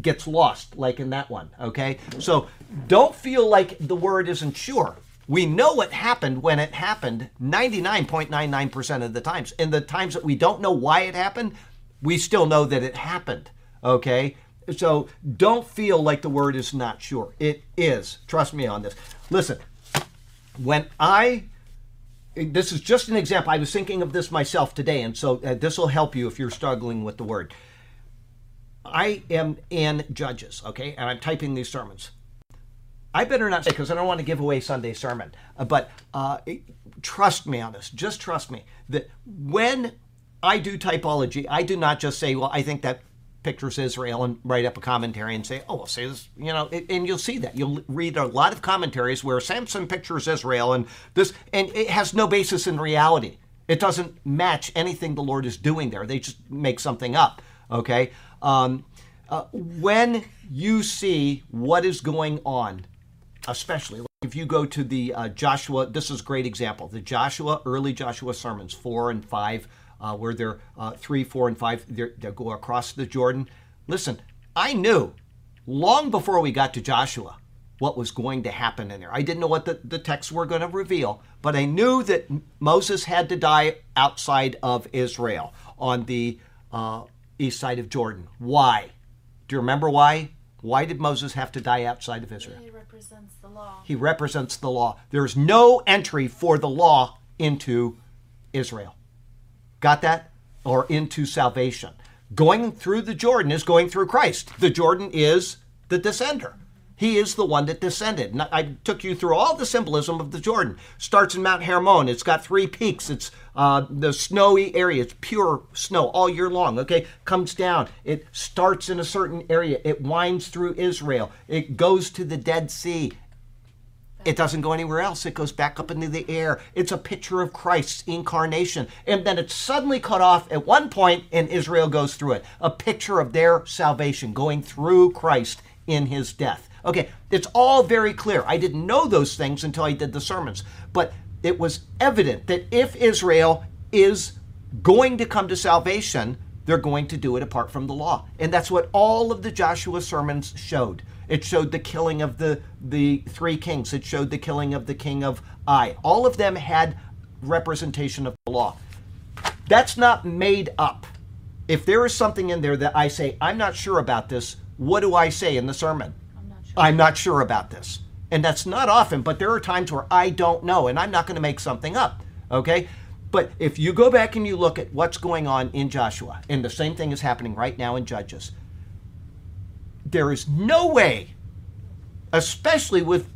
gets lost, like in that one, okay? So don't feel like the word isn't sure. We know what happened when it happened 99.99% of the times. And the times that we don't know why it happened, we still know that it happened, okay? So don't feel like the word is not sure. It is. Trust me on this. Listen, when I this is just an example. I was thinking of this myself today, and so uh, this will help you if you're struggling with the word. I am in Judges, okay, and I'm typing these sermons. I better not say because I don't want to give away Sunday sermon, uh, but uh, trust me on this. Just trust me that when I do typology. I do not just say, well, I think that pictures Israel and write up a commentary and say, oh, well, say this, you know, and you'll see that. You'll read a lot of commentaries where Samson pictures Israel and this, and it has no basis in reality. It doesn't match anything the Lord is doing there. They just make something up, okay? Um, uh, when you see what is going on, especially if you go to the uh, Joshua, this is a great example. The Joshua, early Joshua sermons, four and five, uh, where they're uh, three, four, and five, they're, go across the Jordan. Listen, I knew long before we got to Joshua what was going to happen in there. I didn't know what the, the texts were going to reveal, but I knew that Moses had to die outside of Israel on the uh, east side of Jordan. Why? Do you remember why? Why did Moses have to die outside of Israel? He represents the law. He represents the law. There's no entry for the law into Israel. Got that? Or into salvation. Going through the Jordan is going through Christ. The Jordan is the descender. He is the one that descended. And I took you through all the symbolism of the Jordan. Starts in Mount Hermon. It's got three peaks. It's uh, the snowy area. It's pure snow all year long. Okay, comes down. It starts in a certain area. It winds through Israel. It goes to the Dead Sea. It doesn't go anywhere else. It goes back up into the air. It's a picture of Christ's incarnation. And then it's suddenly cut off at one point, and Israel goes through it. A picture of their salvation going through Christ in his death. Okay, it's all very clear. I didn't know those things until I did the sermons. But it was evident that if Israel is going to come to salvation, they're going to do it apart from the law. And that's what all of the Joshua sermons showed. It showed the killing of the, the three kings, it showed the killing of the king of Ai. All of them had representation of the law. That's not made up. If there is something in there that I say, I'm not sure about this, what do I say in the sermon? I'm not sure. About this. And that's not often, but there are times where I don't know, and I'm not going to make something up. Okay? But if you go back and you look at what's going on in Joshua, and the same thing is happening right now in Judges, there is no way, especially with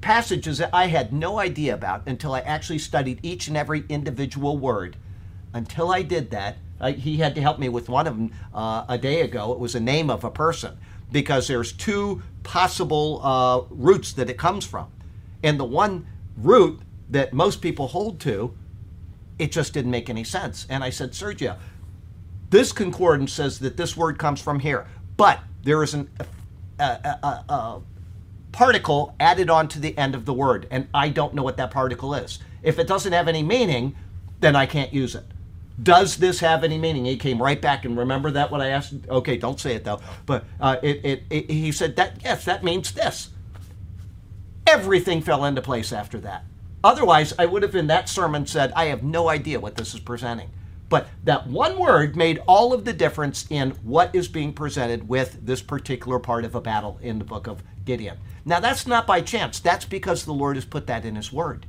passages that I had no idea about until I actually studied each and every individual word. Until I did that, I, he had to help me with one of them uh, a day ago. It was a name of a person because there's two possible uh, roots that it comes from, and the one root that most people hold to, it just didn't make any sense. And I said, Sergio, this concordance says that this word comes from here, but there is an, a, a, a, a particle added on to the end of the word, and I don't know what that particle is. If it doesn't have any meaning, then I can't use it. Does this have any meaning? He came right back and remember that what I asked. Okay, don't say it though. But uh, it, it, it, he said that yes, that means this. Everything fell into place after that. Otherwise, I would have in that sermon said, I have no idea what this is presenting. But that one word made all of the difference in what is being presented with this particular part of a battle in the book of Gideon. Now, that's not by chance. That's because the Lord has put that in His Word,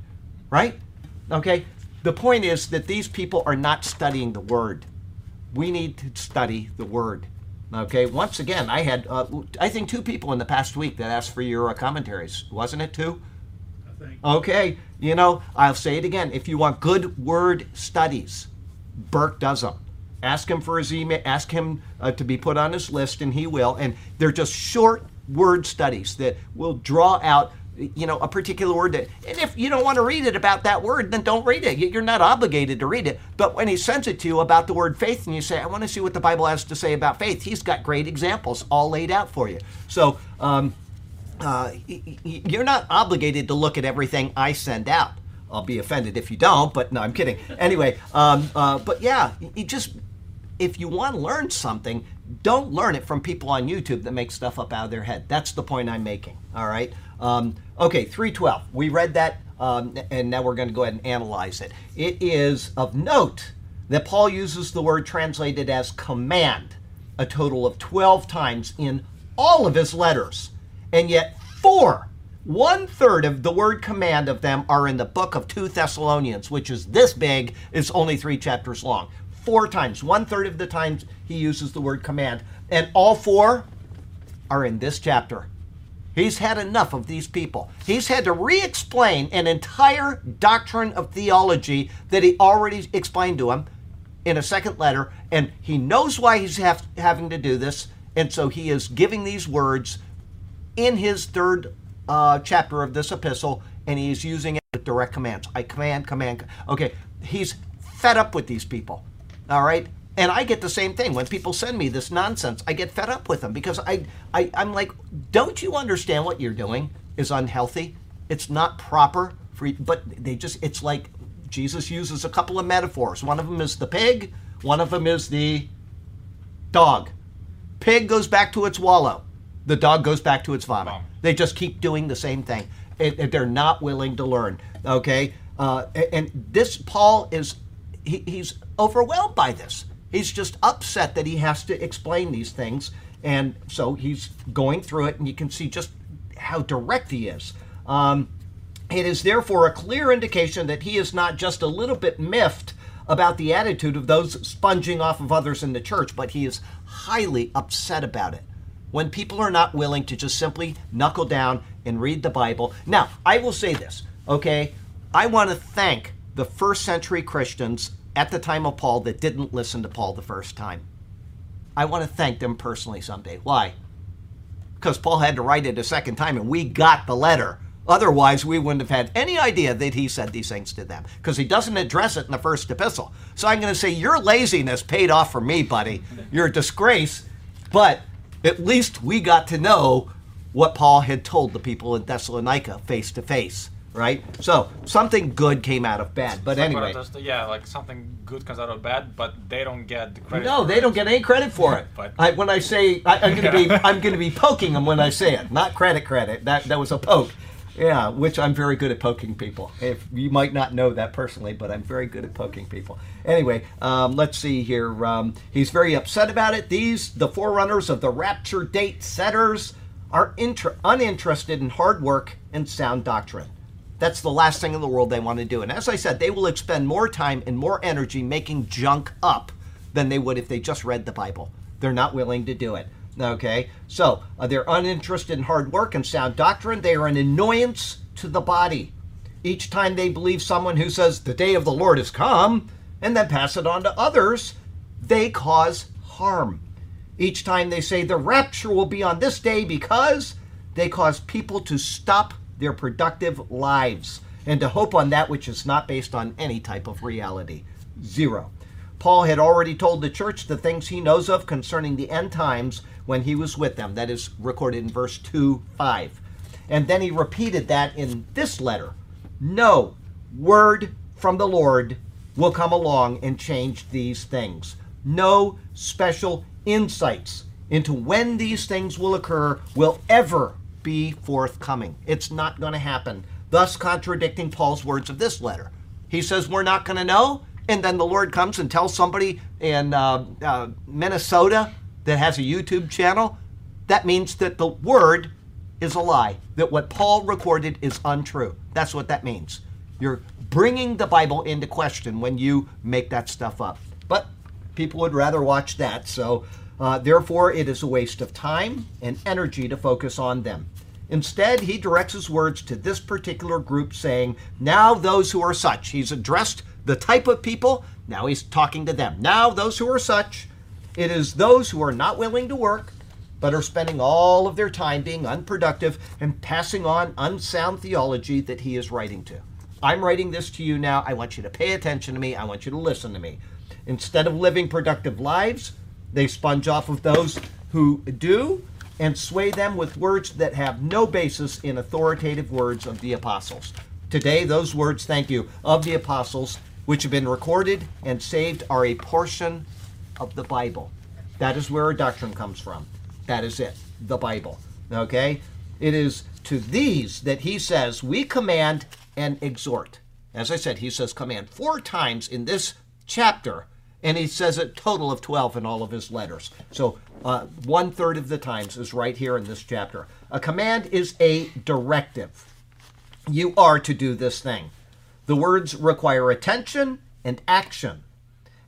right? Okay? The point is that these people are not studying the Word. We need to study the Word. Okay? Once again, I had, uh, I think, two people in the past week that asked for your uh, commentaries. Wasn't it two? I think. Okay, you know, I'll say it again. If you want good word studies, Burke does them. Ask him for his email, ask him uh, to be put on his list, and he will. And they're just short word studies that will draw out, you know, a particular word. That, and if you don't want to read it about that word, then don't read it. You- You're not obligated to read it. But when he sends it to you about the word faith, and you say, I want to see what the Bible has to say about faith, he's got great examples all laid out for you. So, um, uh, you're not obligated to look at everything I send out. I'll be offended if you don't, but no, I'm kidding. Anyway, um, uh, but yeah, you just if you want to learn something, don't learn it from people on YouTube that make stuff up out of their head. That's the point I'm making. All right. Um, okay, 312. We read that, um, and now we're going to go ahead and analyze it. It is of note that Paul uses the word translated as command a total of 12 times in all of his letters, and yet four, one third of the word command of them are in the book of 2 Thessalonians, which is this big, it's only three chapters long. Four times, one third of the times he uses the word command, and all four are in this chapter. He's had enough of these people. He's had to re explain an entire doctrine of theology that he already explained to him in a second letter, and he knows why he's have, having to do this, and so he is giving these words in his third uh, chapter of this epistle, and he's using it with direct commands. I command, command. Okay, he's fed up with these people. All right, and I get the same thing when people send me this nonsense. I get fed up with them because I, I I'm like, don't you understand what you're doing is unhealthy? It's not proper for. you- But they just it's like Jesus uses a couple of metaphors. One of them is the pig. One of them is the dog. Pig goes back to its wallow. The dog goes back to its vomit. Vomit. They just keep doing the same thing. It, it- they're not willing to learn. Okay, uh, a- and this Paul is he, he's overwhelmed by this. He's just upset that he has to explain these things, and so he's going through it, and you can see just how direct he is. Um, it is therefore a clear indication that he is not just a little bit miffed about the attitude of those sponging off of others in the church, but he is highly upset about it. When people are not willing to just simply knuckle down and read the Bible. Now, I will say this, okay? I want to thank the first century Christians at the time of Paul that didn't listen to Paul the first time. I want to thank them personally someday. Why? because Paul had to write it a second time and we got the letter. Otherwise, we wouldn't have had any idea that he said these things to them because he doesn't address it in the first epistle. So I'm going to say, Your laziness paid off for me, buddy. You're a disgrace. But at least we got to know what Paul had told the people in Thessalonica face to face, right? So something good came out of bad. But Like, anyway. yeah, like something good comes out of bad, but they don't get the credit. No, they don't get any credit for it. But- I, when I say I, I'm going to be, I'm going to be poking them when I say it, not credit credit. That that was a poke. Yeah, which I'm very good at poking people. If you might not know that personally, but I'm very good at poking people. Anyway, um, let's see here. Um, he's very upset about it. These, the forerunners of the rapture date setters, are inter- uninterested in hard work and sound doctrine. That's the last thing in the world they want to do. And as I said, they will expend more time and more energy making junk up than they would if they just read the Bible. They're not willing to do it. Okay? So, uh, they're uninterested in hard work and sound doctrine. They are an annoyance to the body. Each time they believe someone who says, the day of the Lord has come, and then pass it on to others, they cause harm. Each time they say the rapture will be on this day because they cause people to stop their productive lives and to hope on that which is not based on any type of reality. Zero. Paul had already told the church the things he knows of concerning the end times when he was with them. That is recorded in verse 2 5. And then he repeated that in this letter. No word from the Lord will come along and change these things. No special insights into when these things will occur will ever be forthcoming. It's not going to happen, thus contradicting Paul's words of this letter. He says, We're not going to know. And then the Lord comes and tells somebody in uh, uh, Minnesota that has a YouTube channel. That means that the word is a lie, that what Paul recorded is untrue. That's what that means. You're bringing the Bible into question when you make that stuff up. But people would rather watch that, so uh, therefore it is a waste of time and energy to focus on them. Instead, he directs his words to this particular group, saying, Now those who are such. He's addressed the type of people, now he's talking to them. Now those who are such, it is those who are not willing to work, but are spending all of their time being unproductive and passing on unsound theology that he is writing to. I'm writing this to you now. I want you to pay attention to me. I want you to listen to me. Instead of living productive lives, they sponge off of those who do and sway them with words that have no basis in authoritative words of the apostles. Today, those words, thank you, of the apostles, which have been recorded and saved, are a portion of the Bible. That is where our doctrine comes from. That is it, the Bible. Okay? It is to these that he says, we command and exhort. As I said, he says command four times in this chapter, and he says a total of 12 in all of his letters. So uh, one third of the times is right here in this chapter. A command is a directive. You are to do this thing. The words require attention and action.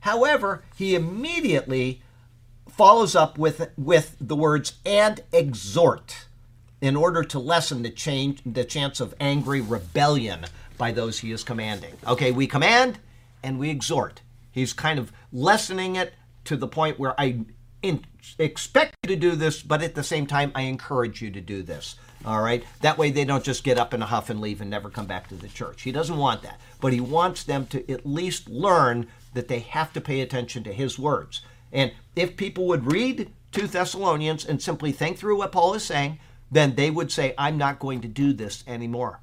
However, he immediately follows up with with the words and exhort in order to lessen the change the chance of angry rebellion by those he is commanding. Okay, we command and we exhort. He's kind of lessening it to the point where I in, expect you to do this, but at the same time, I encourage you to do this. All right? That way they don't just get up in a huff and leave and never come back to the church. He doesn't want that. But he wants them to at least learn that they have to pay attention to his words. And if people would read 2 Thessalonians and simply think through what Paul is saying, then they would say, I'm not going to do this anymore.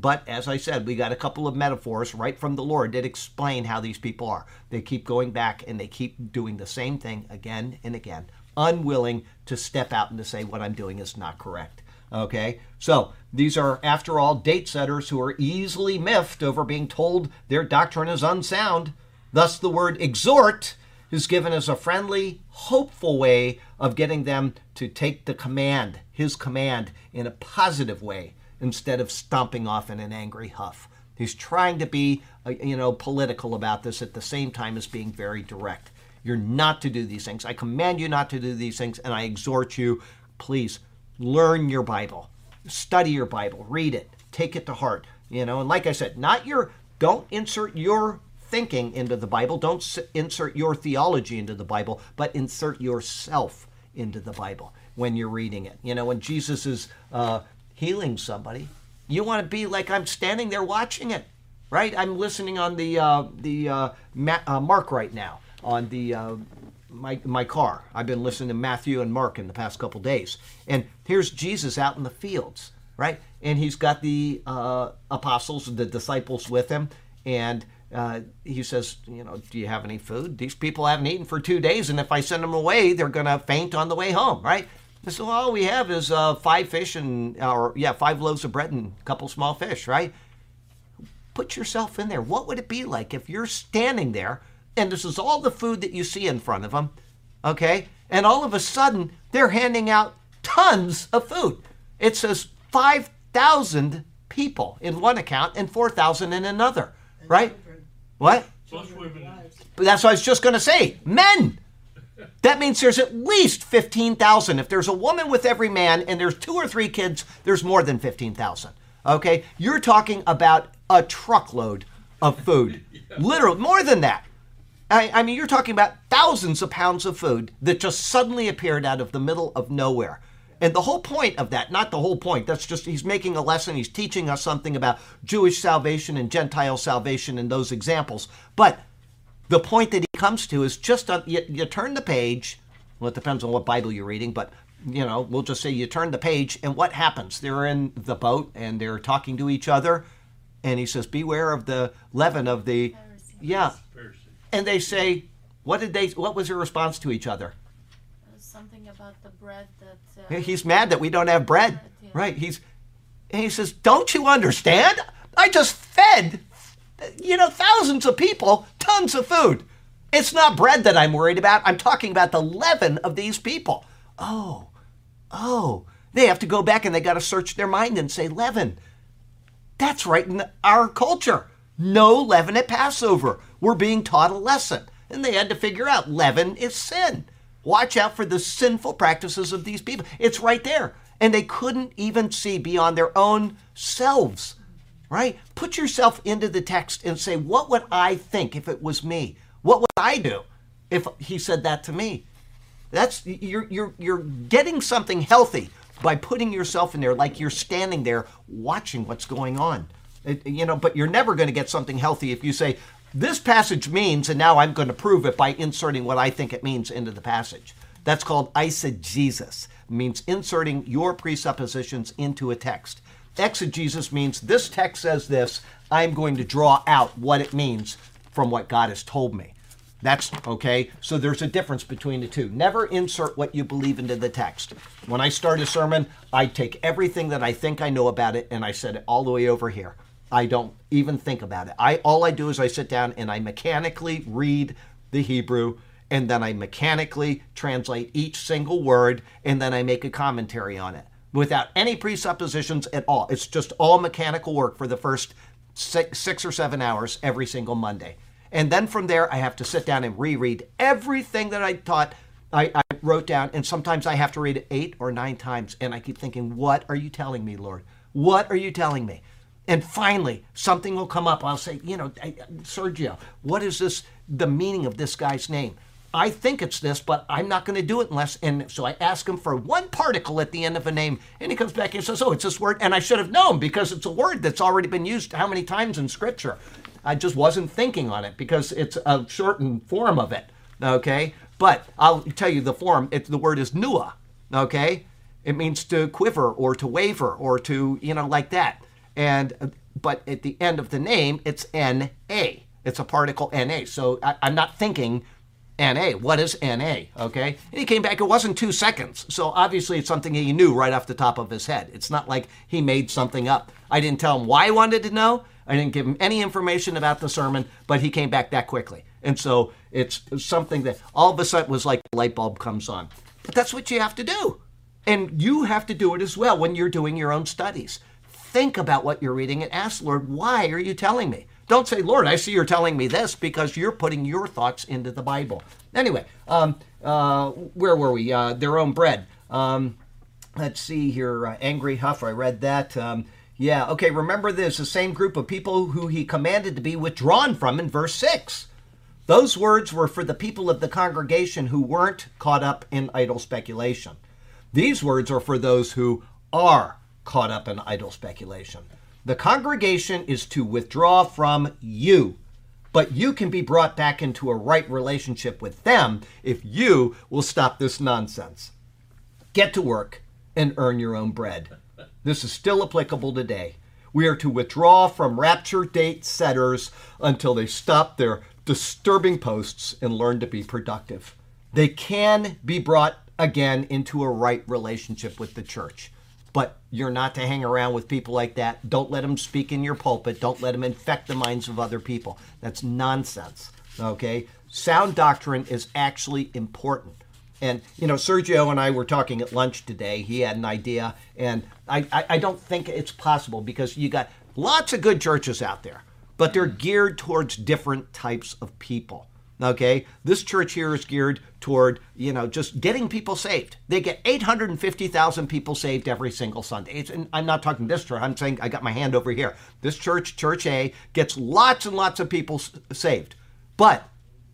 But as I said, we got a couple of metaphors right from the Lord that explain how these people are. They keep going back and they keep doing the same thing again and again, unwilling to step out and to say what I'm doing is not correct. Okay? So these are, after all, date setters who are easily miffed over being told their doctrine is unsound. Thus, the word exhort is given as a friendly, hopeful way of getting them to take the command, his command, in a positive way instead of stomping off in an angry huff. He's trying to be, uh, you know, political about this at the same time as being very direct. You're not to do these things. I command you not to do these things, and I exhort you, please learn your Bible, study your Bible, read it, take it to heart. You know, and like I said, not your, don't insert your thinking into the Bible, don't insert your theology into the Bible, but insert yourself into the Bible when you're reading it. You know, when Jesus is uh, healing somebody, you want to be like I'm standing there watching it, right? I'm listening on the uh, the uh, Ma- uh, Mark right now on the uh, my my car. I've been listening to Matthew and Mark in the past couple days, and here's Jesus out in the fields, right? And he's got the uh, apostles, the disciples with him, and uh, he says, you know, do you have any food? These people haven't eaten for two days, and if I send them away, they're going to faint on the way home, right? So all we have is uh, five fish and, or yeah, five loaves of bread and a couple small fish, right? Put yourself in there. What would it be like if you're standing there and this is all the food that you see in front of them, okay? And all of a sudden they're handing out tons of food. It says 5,000 people in one account and 4,000 in another, right? What? Plus women. But that's what I was just going to say. Men. That means there's at least 15,000. If there's a woman with every man and there's two or three kids, there's more than 15,000. Okay? You're talking about a truckload of food. Literally, more than that. I, I mean, you're talking about thousands of pounds of food that just suddenly appeared out of the middle of nowhere. And the whole point of that, not the whole point, that's just he's making a lesson, he's teaching us something about Jewish salvation and Gentile salvation in those examples. But the point that he comes to is just on, you, you turn the page. Well, it depends on what Bible you're reading, but you know, we'll just say you turn the page, and what happens? They're in the boat and they're talking to each other, and he says, "Beware of the leaven of the." Yeah, Pharisee. and they say, "What did they? What was their response to each other?" something about the bread that. Uh, He's mad that we don't have bread, Yeah. right? He's, and he says, "Don't you understand? I just fed, you know, thousands of people, tons of food. It's not bread that I'm worried about. I'm talking about the leaven of these people. Oh, oh, they have to go back and they got to search their mind and say leaven. That's right in our culture. No leaven at Passover. We're being taught a lesson. And they had to figure out leaven is sin. Watch out for the sinful practices of these people. It's right there. And they couldn't even see beyond their own selves, right? Put yourself into the text and say, what would I think if it was me? What would I do if he said that to me? That's you're you're you're getting something healthy by putting yourself in there like you're standing there watching what's going on. It- you know, but you're never going to get something healthy if you say this passage means and now I'm going to prove it by inserting what I think it means into the passage. That's called eisegesis. It means inserting your presuppositions into a text. Exegesis means this text says this, I'm going to draw out what it means from what God has told me. That's okay. So there's a difference between the two. Never insert what you believe into the text. When I start a sermon, I take everything that I think I know about it and I set it all the way over here. I don't even think about it. I all I do is I sit down and I mechanically read the Hebrew and then I mechanically translate each single word and then I make a commentary on it without any presuppositions at all. It's just all mechanical work for the first six, or seven hours every single Monday. And then from there, I have to sit down and reread everything that I taught, I, I wrote down. And sometimes I have to read it eight or nine times. And I keep thinking, what are you telling me, Lord? What are you telling me? And finally, something will come up. I'll say, you know, Sergio, what is this, the meaning of this guy's name? I think it's this, but I'm not going to do it unless. And so I ask him for one particle at the end of a name, and he comes back and says, Oh, it's this word. And I should have known because it's a word that's already been used how many times in Scripture. I just wasn't thinking on it because it's a shortened form of it. Okay? But I'll tell you the form, it, the word is nua. Okay? It means to quiver or to waver or to, you know, like that. And, but at the end of the name, it's N A. It's a particle NA. So I, I'm not thinking NA. What is NA? Okay. And he came back, it wasn't two seconds. So obviously it's something he knew right off the top of his head. It's not like he made something up. I didn't tell him why I wanted to know. I didn't give him any information about the sermon, but he came back that quickly. And so it's something that all of a sudden was like a light bulb comes on. But that's what you have to do. And you have to do it as well when you're doing your own studies. Think about what you're reading and ask, Lord, why are you telling me? Don't say, Lord, I see you're telling me this because you're putting your thoughts into the Bible. Anyway, um, uh, where were we? Uh, their own bread. Um, let's see here. Uh, Angry Huff, I read that. Um, yeah, okay, remember this the same group of people who he commanded to be withdrawn from in verse 6. Those words were for the people of the congregation who weren't caught up in idle speculation. These words are for those who are caught up in idle speculation. The congregation is to withdraw from you, but you can be brought back into a right relationship with them if you will stop this nonsense. Get to work and earn your own bread. This is still applicable today. We are to withdraw from rapture date setters until they stop their disturbing posts and learn to be productive. They can be brought again into a right relationship with the church. But you're not to hang around with people like that. Don't let them speak in your pulpit. Don't let them infect the minds of other people. That's nonsense. Okay? Sound doctrine is actually important. And, you know, Sergio and I were talking at lunch today. He had an idea, and I, I, I don't think it's possible because you got lots of good churches out there, but they're geared towards different types of people. Okay, this church here is geared toward you know just getting people saved. They get 850,000 people saved every single Sunday. It's, and I'm not talking this church. I'm saying I got my hand over here. This church, Church A, gets lots and lots of people saved, but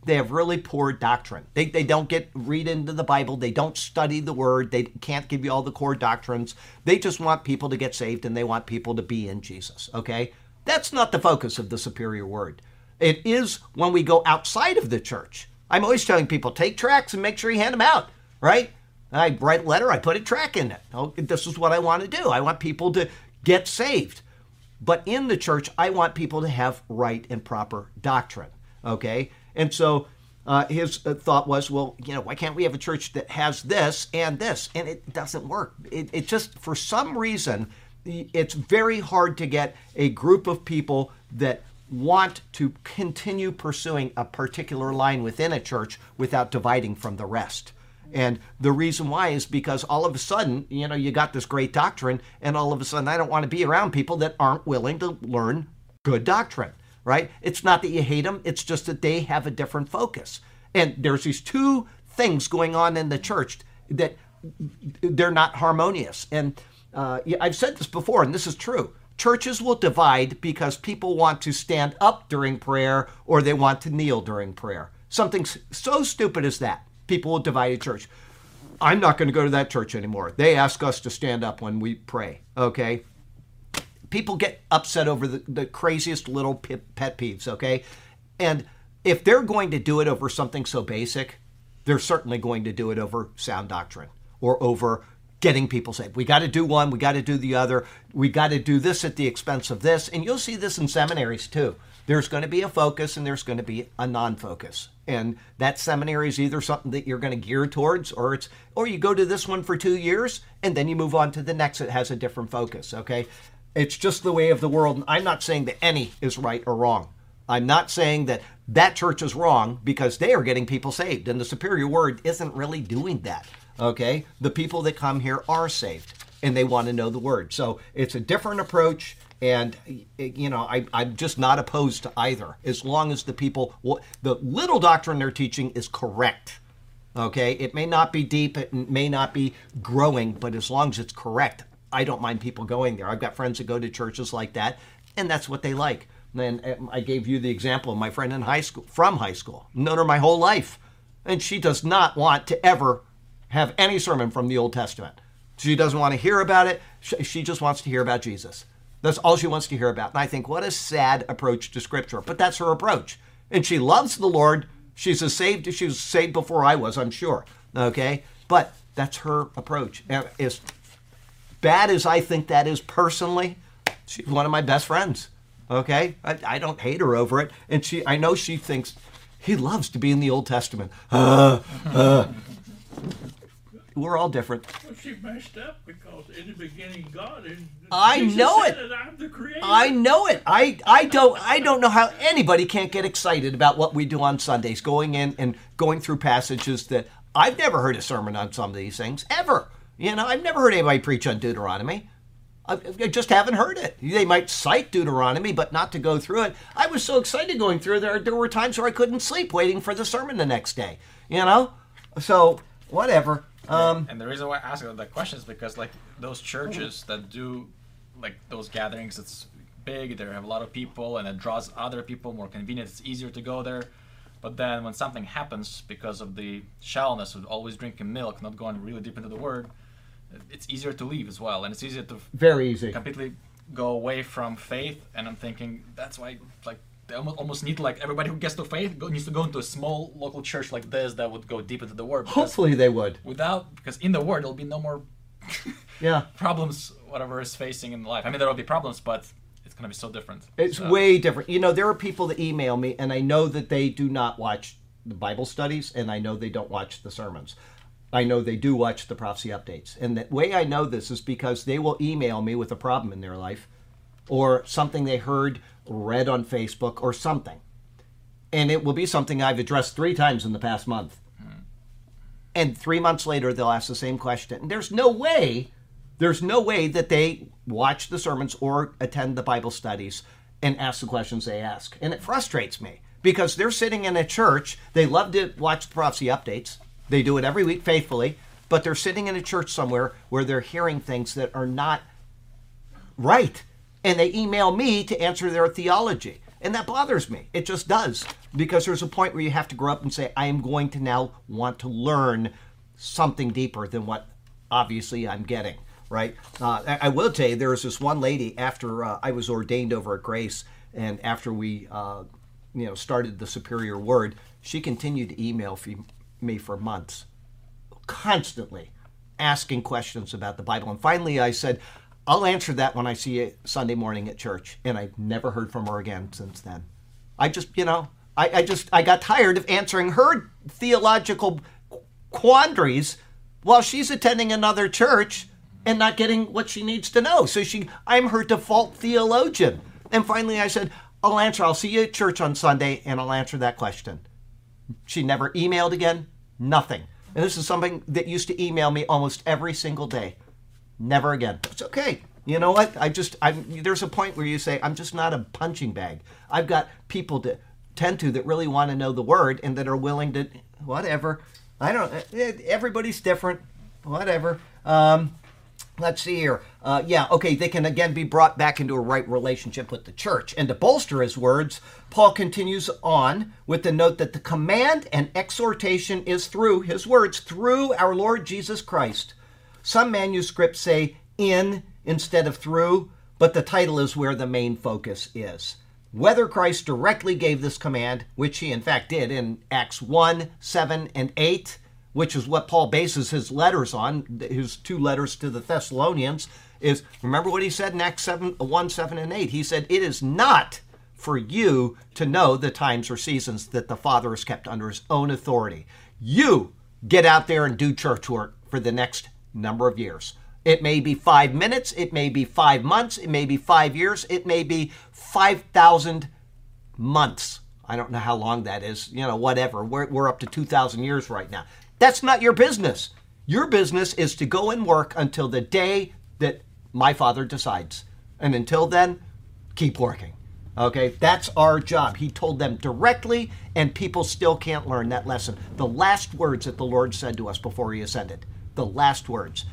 they have really poor doctrine. They, they don't get read into the Bible. They don't study the Word. They can't give you all the core doctrines. They just want people to get saved and they want people to be in Jesus. Okay, that's not the focus of the superior word. It is when we go outside of the church. I'm always telling people take tracts and make sure you hand them out, right? I write a letter, I put a track in it. Oh, this is what I want to do. I want people to get saved. But in the church, I want people to have right and proper doctrine, okay? And so uh, his uh, thought was, well, you know, why can't we have a church that has this and this? And it doesn't work. It, it just, for some reason, it's very hard to get a group of people that want to continue pursuing a particular line within a church without dividing from the rest. And the reason why is because all of a sudden, you know, you got this great doctrine, and all of a sudden, I don't want to be around people that aren't willing to learn good doctrine, right? It's not that you hate them, it's just that they have a different focus. And there's these two things going on in the church that they're not harmonious. And uh, I've said this before, and this is true. Churches will divide because people want to stand up during prayer or they want to kneel during prayer. Something so stupid as that. People will divide a church. I'm not going to go to that church anymore. They ask us to stand up when we pray, okay? People get upset over the, the craziest little pet peeves, okay? And if they're going to do it over something so basic, they're certainly going to do it over sound doctrine or over getting people saved. We got to do one, we got to do the other, we got to do this at the expense of this. And you'll see this in seminaries too. There's going to be a focus and there's going to be a non-focus. And that seminary is either something that you're going to gear towards or it's or you go to this one for 2 years and then you move on to the next that has a different focus, okay? It's just the way of the world. And I'm not saying that any is right or wrong. I'm not saying that that church is wrong because they are getting people saved and the superior word isn't really doing that. Okay? The people that come here are saved and they want to know the word. So it's a different approach. And, you know, I, I'm just not opposed to either as long as the people, the little doctrine they're teaching is correct. Okay? It may not be deep, it may not be growing, but as long as it's correct, I don't mind people going there. I've got friends that go to churches like that. and that's what they like. And uh, I gave you the example of my friend in high school, from high school, known her my whole life, and she does not want to ever have any sermon from the Old Testament. She doesn't want to hear about it. She just wants to hear about Jesus. That's all she wants to hear about. And I think what a sad approach to Scripture, but that's her approach. And she loves the Lord. She's as saved she was saved before I was, I'm sure. Okay, but that's her approach. As bad as I think that is personally, she's one of my best friends. Okay, I, I don't hate her over it, and she I know she thinks he loves to be in the Old Testament. Uh, uh. We're all different. Well, she messed up because in the beginning, God is. I Jesus know said it. I'm the creator. I know it. I, I don't I don't know how anybody can't get excited about what we do on Sundays, going in and going through passages that I've never heard a sermon on some of these things ever. You know, I've never heard anybody preach on Deuteronomy. I, I just haven't heard it. They might cite Deuteronomy, but not to go through it. I was so excited going through there. There were times where I couldn't sleep waiting for the sermon the next day. You know, so whatever. Um, and the reason why I ask that question is because like those churches that do like those gatherings, it's big. They have a lot of people, and it draws other people. More convenient. It's easier to go there. But then when something happens because of the shallowness of always drinking milk, not going really deep into the word, it's easier to leave as well, and it's easier to very easy completely go away from faith. And I'm thinking that's why like they almost, almost need like everybody who gets to faith go, needs to go into a small local church like this that would go deep into the word. hopefully they would. Without because in the word there'll be no more Yeah. problems whatever is facing in life. I mean there will be problems, but it's gonna be so different. It's So- way different. You know, there are people that email me, and I know that they do not watch the Bible studies, and I know they don't watch the sermons. I know they do watch the prophecy updates. And the way I know this is because they will email me with a problem in their life or something they heard, read on Facebook, or something. And it will be something I've addressed three times in the past month. Hmm. And three months later, they'll ask the same question. And there's no way, there's no way that they watch the sermons or attend the Bible studies and ask the questions they ask. And it frustrates me because they're sitting in a church. They love to watch the prophecy updates, they do it every week faithfully, but they're sitting in a church somewhere where they're hearing things that are not right. And they email me to answer their theology. And that bothers me. It just does. Because there's a point where you have to grow up and say, I am going to now want to learn something deeper than what obviously I'm getting, right? Uh, I, I will tell you, there was this one lady after uh, I was ordained over at Grace, and after we, uh, you know, started the Superior Word, she continued to email me for months constantly asking questions about the Bible. And finally, I said, I'll answer that when I see you Sunday morning at church. And I've never heard from her again since then. I just, you know, I, I just, I got tired of answering her theological quandaries while she's attending another church and not getting what she needs to know. So she, I'm her default theologian. And finally, I said, I'll answer. I'll see you at church on Sunday, and I'll answer that question. She never emailed again. Nothing. And this is something that used to email me almost every single day. Never again. It's okay. You know what? I just I'm there's a point where you say I'm just not a punching bag. I've got people to tend to that really want to know the word and that are willing to whatever. I don't eh, everybody's different. Whatever. Um Let's see here. Uh, yeah, okay, they can again be brought back into a right relationship with the church. And to bolster his words, Paul continues on with the note that the command and exhortation is through his words, through our Lord Jesus Christ. Some manuscripts say in instead of through, but the title is where the main focus is. Whether Christ directly gave this command, which he in fact did in Acts 1, 7, and 8, which is what Paul bases his letters on, his two letters to the Thessalonians, is remember what he said in Acts 7, 1, 7, and 8. He said, It is not for you to know the times or seasons that the Father has kept under his own authority. You get out there and do church work for the next number of years. It may be five minutes, it may be five months, it may be five years, it may be 5,000 months. I don't know how long that is, you know, whatever. We're, we're up to 2,000 years right now. That's not your business. Your business is to go and work until the day that my father decides. And until then, keep working. Okay, that's our job. He told them directly, and people still can't learn that lesson. The last words that the Lord said to us before He ascended, the last words.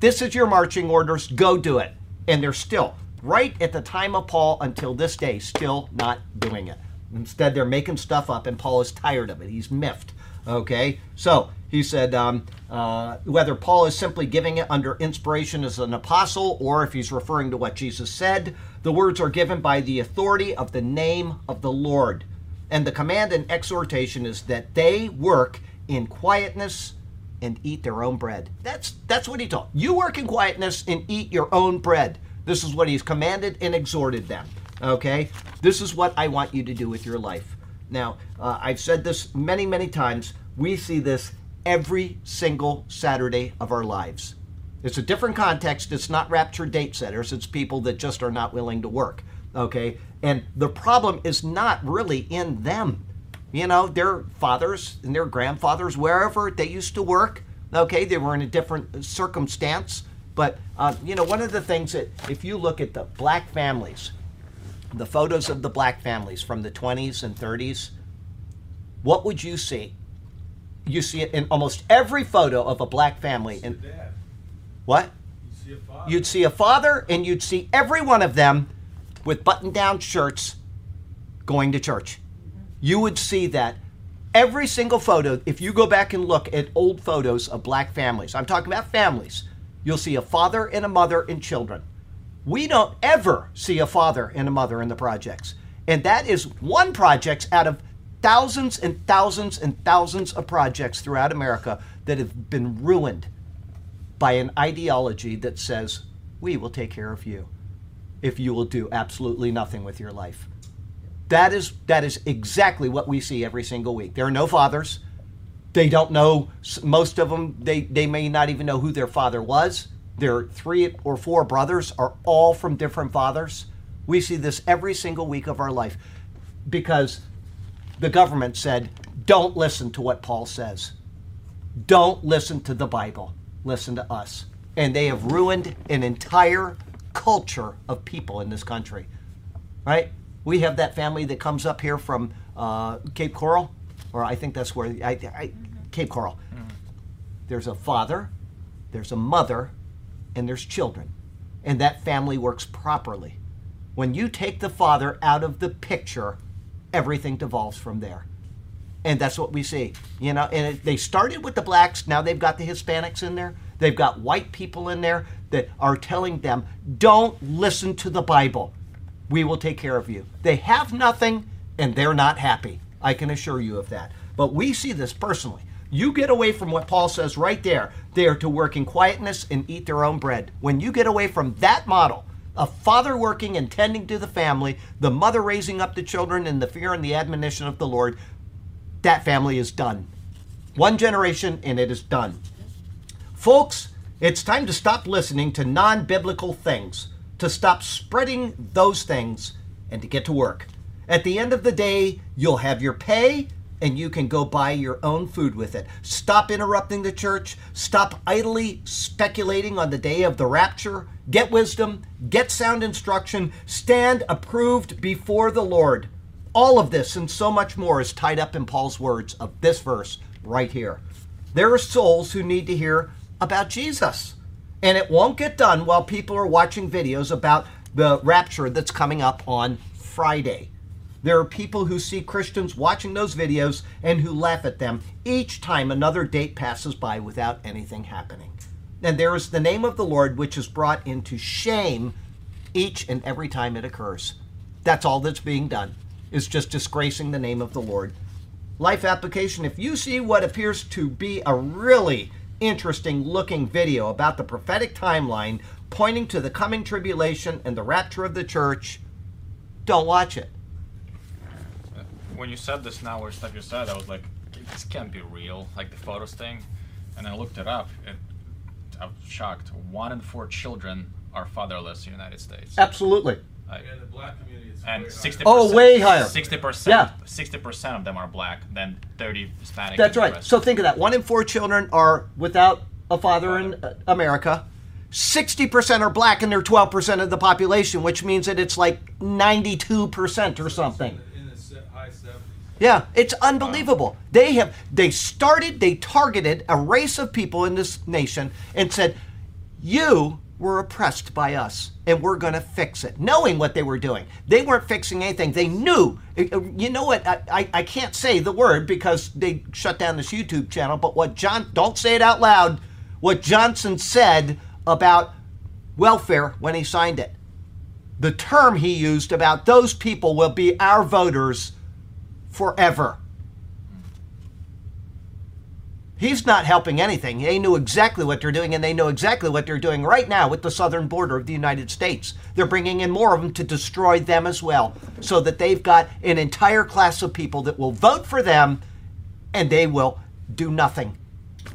This is your marching orders, go do it. And they're still right at the time of Paul until this day, still not doing it. Instead, they're making stuff up, and Paul is tired of it. He's miffed. Okay? So, he said um, uh, whether Paul is simply giving it under inspiration as an apostle or if he's referring to what Jesus said, the words are given by the authority of the name of the Lord. And the command and exhortation is that they work in quietness and eat their own bread. That's that's what he taught. You work in quietness and eat your own bread. This is what he's commanded and exhorted them. Okay? This is what I want you to do with your life. Now, uh, I've said this many, many times. We see this every single Saturday of our lives. It's a different context. It's not rapture date setters, it's people that just are not willing to work. Okay? And the problem is not really in them. You know, their fathers and their grandfathers, wherever they used to work, okay, they were in a different circumstance. But, uh, you know, one of the things that, if you look at the black families, the photos of the black families from the 20s and 30s, what would you see? You see it in almost every photo of a black family. And what? You see a father. You'd see a father, and you'd see every one of them with button-down shirts going to church. You would see that every single photo. If you go back and look at old photos of black families, I'm talking about families. You'll see a father and a mother and children. We don't ever see a father and a mother in the projects. And that is one project out of thousands and thousands and thousands of projects throughout America that have been ruined by an ideology that says, we will take care of you if you will do absolutely nothing with your life. That is, that is exactly what we see every single week. There are no fathers. They don't know, most of them, they, they may not even know who their father was. Their three or four brothers are all from different fathers. We see this every single week of our life because the government said, don't listen to what Paul says. Don't listen to the Bible. Listen to us. And they have ruined an entire culture of people in this country. Right? We have that family that comes up here from uh, Cape Coral, or I think that's where I, I, Cape Coral. There's a father, there's a mother, and there's children. And that family works properly. When you take the father out of the picture, everything devolves from there and that's what we see you know and it, they started with the blacks now they've got the hispanics in there they've got white people in there that are telling them don't listen to the bible we will take care of you. They have nothing and they're not happy. I can assure you of that. But we see this personally. You get away from what paul says right there. They are to work in quietness and eat their own bread. When you get away from that model a father working and tending to the family, the mother raising up the children in the fear and the admonition of the Lord, that family is done. One generation and it is done. Folks, it's time to stop listening to non biblical things, to stop spreading those things, and to get to work. At the end of the day, you'll have your pay and you can go buy your own food with it. Stop interrupting the church. Stop idly speculating on the day of the rapture. Get wisdom, get sound instruction, stand approved before the Lord. All of this and so much more is tied up in Paul's words of this verse right here. There are souls who need to hear about Jesus. And it won't get done while people are watching videos about the rapture that's coming up on Friday. There are people who see Christians watching those videos and who laugh at them each time another date passes by without anything happening. And there is the name of the Lord which is brought into shame each and every time it occurs. That's all that's being done, is just disgracing the name of the Lord. Life application if you see what appears to be a really interesting looking video about the prophetic timeline pointing to the coming tribulation and the rapture of the church, don't watch it. When you said this now, or stuff you said, I was like, this can't be real, like the photos thing. And I looked it up. It, I was shocked. One in four children are fatherless in the United States. Absolutely. Like, Yeah, in the black community, it's and way 60 Oh, way higher. 60%, yeah. Sixty percent of them are black. Then thirty Hispanic. That's and the right. So think of that. One in four children are without a father in uh, America. 60% are black and they're 12% of the population, which means that it's like 92% or something. In the se- high 70s. Yeah, it's unbelievable. They have they started, they targeted a race of people in this nation and said, "You were oppressed by us and we're going to fix it, knowing what they were doing. They weren't fixing anything. They knew. Uh, You know what? I, I, I can't say the word because they shut down this YouTube channel, but what John, don't say it out loud, what Johnson said about welfare when he signed it. The term he used about those people will be our voters forever. He's not helping anything. They knew exactly what they're doing, and they know exactly what they're doing right now with the southern border of the United States. They're bringing in more of them to destroy them as well, so that they've got an entire class of people that will vote for them, and they will do nothing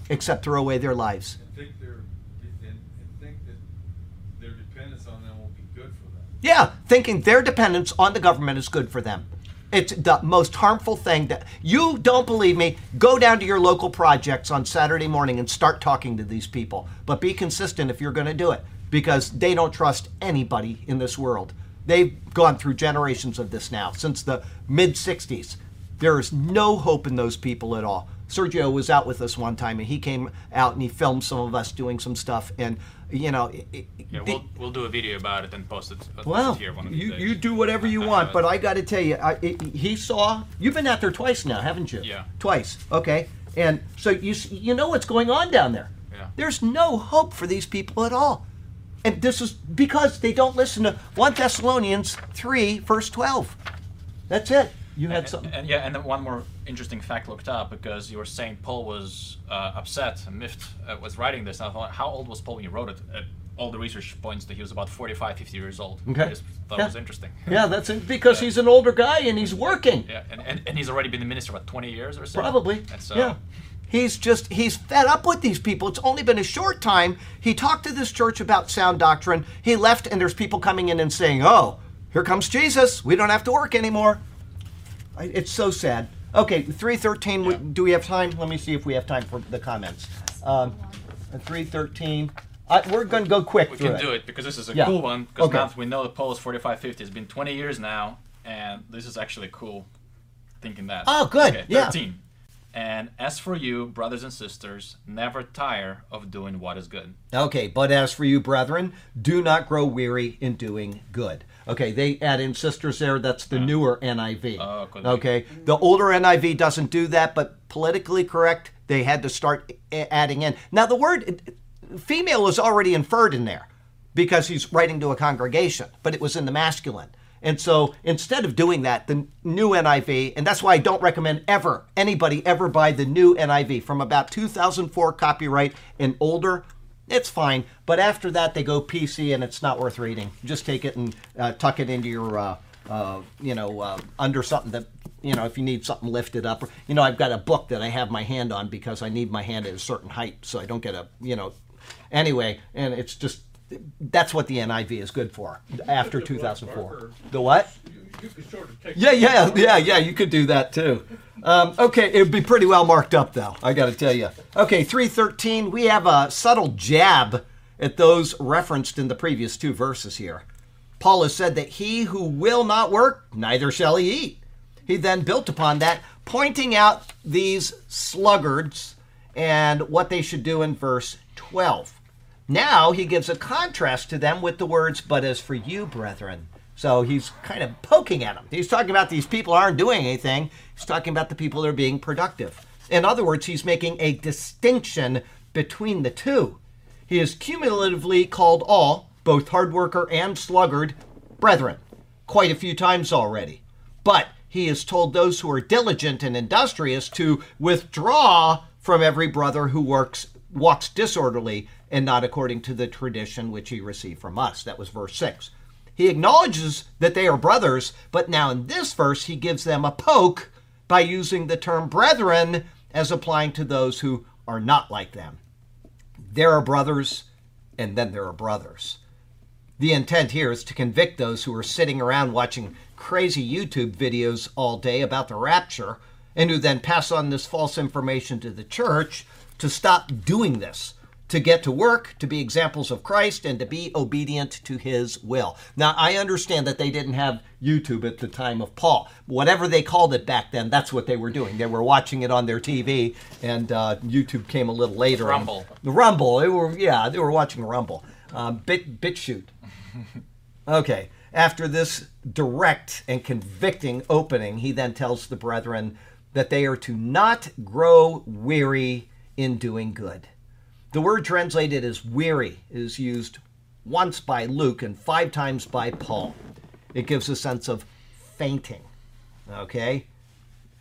except throw away their lives. And think and, and think that their dependence on them will be good for them. Yeah, thinking their dependence on the government is good for them. It's the most harmful thing that you don't believe me. Go down to your local projects on Saturday morning and start talking to these people. But be consistent if you're going to do it because they don't trust anybody in this world. They've gone through generations of this now since the mid 60s. There is no hope in those people at all. Sergio was out with us one time and he came out and he filmed some of us doing some stuff. And, you know, it- Yeah, we'll, we'll do a video about it and post it, post well, it here one of you, days. you do whatever you want, but I got to tell you, I, it, he saw. You've been out there twice now, haven't you? Yeah. Twice. Okay. And so you you know what's going on down there. Yeah. There's no hope for these people at all, and this is because they don't listen to one Thessalonians three verse twelve. That's it. You had And- something. And, yeah, and then one more interesting fact looked up because you were saying Paul was uh, upset and miffed uh, was writing this. And I thought, how old was Paul when he wrote it? Uh, all the research points that he was about 45, 50 years old. Okay. I just thought Yeah. it was interesting. yeah, that's it. Because he's an older guy and he's working. Yeah, and, and, and he's already been the minister, what, 20 years or so? Probably. And so, yeah. He's just he's fed up with these people. It's only been a short time. He talked to this church about sound doctrine. He left and there's people coming in and saying, "Oh, here comes Jesus. We don't have to work anymore." It's so sad. Okay, 313 Yeah. do we have time? Let me see if we have time for the comments. Um, 313 I, we're going to go quick we can do it because this is a Yeah. cool one. Because Okay. now we know that Paul is 45, 50. It's been 20 years now, and this is actually cool thinking that. Oh, good. Okay, Yeah. 13. And as for you, brothers and sisters, never tire of doing what is good. Okay, but as for you, brethren, do not grow weary in doing good. Okay, they add in sisters there. That's the ah. newer NIV. Oh, could be. okay, the older NIV doesn't do that, but politically correct, they had to start a- adding in. Now, the word female is already inferred in there because he's writing to a congregation, but it was in the masculine. And so instead of doing that, the new NIV, and that's why I don't recommend ever, anybody ever buy the new NIV from about 2004 copyright and older. It's fine, but after that they go PC and it's not worth reading. Just take it and uh, tuck it into your, uh, uh, you know, uh, under something that, you know, if you need something lifted up. You know, I've got a book that I have my hand on because I need my hand at a certain height so I don't get a, you know, anyway. And it's just that's what the NIV is good for after Put the black 2004. The what? You, you can sort of take. Yeah, yeah, yeah, yeah. You could do that too. Um, okay, it'd be pretty well marked up though. I got to tell you. Okay, three thirteen. We have a subtle jab at those referenced in the previous two verses here. Paul has said that he who will not work, neither shall he eat. He then built upon that, pointing out these sluggards and what they should do in verse 12. Now he gives a contrast to them with the words, but as for you, brethren. So he's kind of poking at them. He's talking about these people aren't doing anything. He's talking about the people that are being productive. In other words, he's making a distinction between the two. He has cumulatively called all, both hard worker and sluggard, brethren, quite a few times already. But he has told those who are diligent and industrious to withdraw from every brother who works walks disorderly and not according to the tradition which he received from us. That was verse 6. He acknowledges that they are brothers, but now in this verse he gives them a poke by using the term brethren as applying to those who are not like them. There are brothers, and then there are brothers. The intent here is to convict those who are sitting around watching crazy YouTube videos all day about the rapture and who then pass on this false information to the church to stop doing this, to get to work, to be examples of Christ, and to be obedient to his will. Now, I understand that they didn't have YouTube at the time of Paul. Whatever they called it back then, that's what they were doing. They were watching it on their TV, and uh, YouTube came a little later. Rumble. The Rumble. They were, yeah, they were watching Rumble. Um, bit BitChute. Okay. After this direct and convicting opening, he then tells the brethren that they are to not grow weary in doing good. The word translated as weary is used once by Luke and five times by Paul. It gives a sense of fainting. Okay?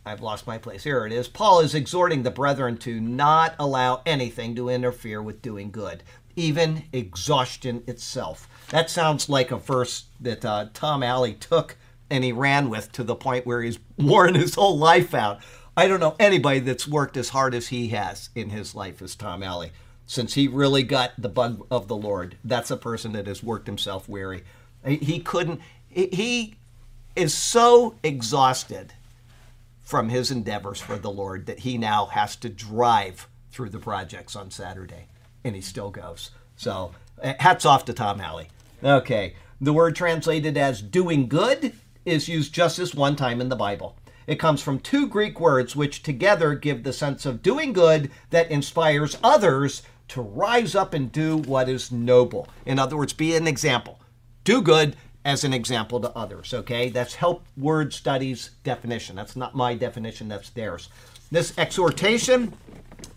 I've lost my place. Here it is. Paul is exhorting the brethren to not allow anything to interfere with doing good, even exhaustion itself. That sounds like a verse that uh, Tom Alley took and he ran with to the point where he's worn his whole life out. I don't know anybody that's worked as hard as he has in his life as Tom Alley. Since he really got the bug of the Lord, that's a person that has worked himself weary. He couldn't, he is so exhausted from his endeavors for the Lord that he now has to drive through the projects on Saturday, and he still goes. So, eh, hats off to Tom Alley. Okay, the word translated as doing good is used just this one time in the Bible. It comes from two Greek words which together give the sense of doing good that inspires others to rise up and do what is noble. In other words, be an example. Do good as an example to others, okay? That's Help Word Studies definition. That's not my definition, that's theirs. This exhortation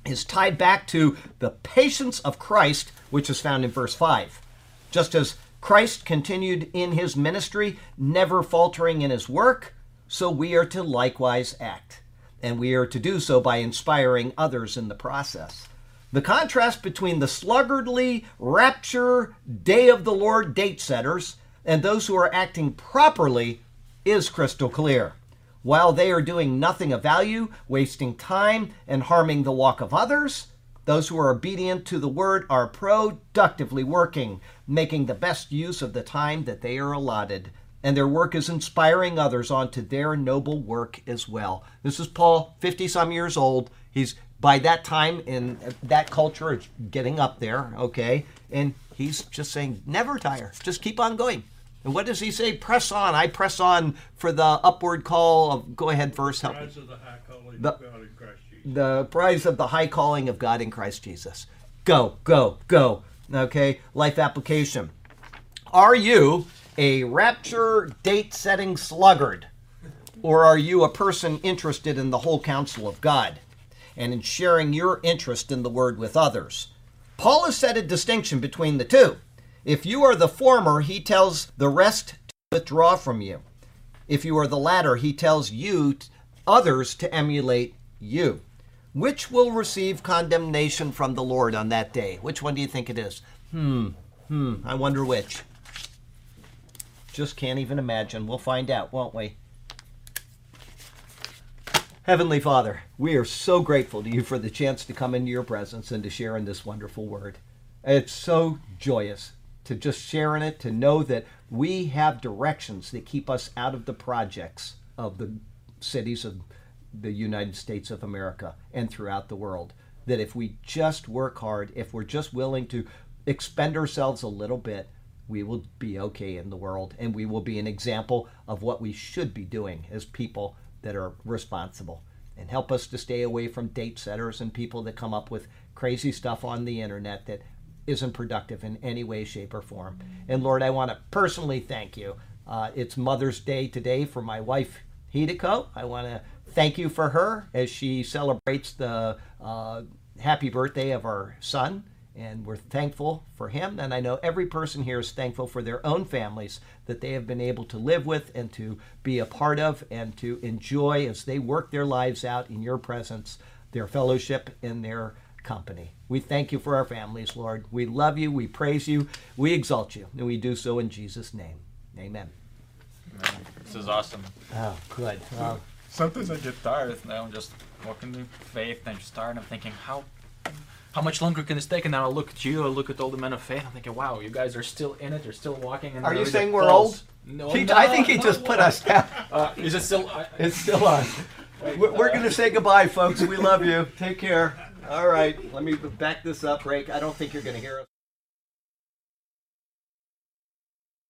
is tied back to the patience of Christ, which is found in verse 5. Just as Christ continued in his ministry, never faltering in his work, so we are to likewise act. And we are to do so by inspiring others in the process. The contrast between the sluggardly, rapture, day of the Lord date setters and those who are acting properly is crystal clear. While they are doing nothing of value, wasting time, and harming the walk of others, those who are obedient to the word are productively working, making the best use of the time that they are allotted. And their work is inspiring others onto their noble work as well. This is Paul, 50 some years old. He's by that time in that culture it's getting up there okay? And he's just saying never tire. Just keep on going. And what does he say? Press on. I press on for the upward call of go ahead verse help Prize of the high calling The- of God in Christ Jesus. the prize of the high calling of god in christ jesus. Go go go. Okay? Life application. Are you a rapture date setting sluggard or are you a person interested in the whole counsel of god and in sharing your interest in the word with others. Paul has set a distinction between the two. If you are the former, he tells the rest to withdraw from you. If you are the latter, he tells you others to emulate you. Which will receive condemnation from the Lord on that day? Which one do you think it is? Hmm, hmm, I wonder which. Just can't even imagine. We'll find out, won't we? Heavenly Father, we are so grateful to you for the chance to come into your presence and to share in this wonderful word. It's so joyous to just share in it, to know that we have directions that keep us out of the projects of the cities of the United States of America and throughout the world. That if we just work hard, if we're just willing to expend ourselves a little bit, we will be okay in the world and we will be an example of what we should be doing as people that are responsible and help us to stay away from date setters and people that come up with crazy stuff on the internet that isn't productive in any way, shape, or form. And Lord, I want to personally thank you. Uh, it's Mother's Day today for my wife, Hideko. I want to thank you for her as she celebrates the uh, happy birthday of our son and we're thankful for him. And I know every person here is thankful for their own families that they have been able to live with and to be a part of and to enjoy as they work their lives out in your presence, their fellowship in their company. We thank you for our families, Lord. We love you, we praise you, we exalt you, and we do so in Jesus' name. Amen. This is awesome. Oh, good. Well, Sometimes I get tired. Now I'm just walking in faith, and I'm just tired. I'm thinking, how how much longer can this take? And now I look at you, I look at all the men of faith. I'm thinking, wow, you guys are still in it. You're still walking. And Are you saying the we're pulse- old? No, he, no, I think he no, just no. put us down. Uh, is it still? I, It's still on. We're, we're going to say goodbye, folks. We love you. Take care. All right. Let me back this up, Rake. I don't think you're going to hear us.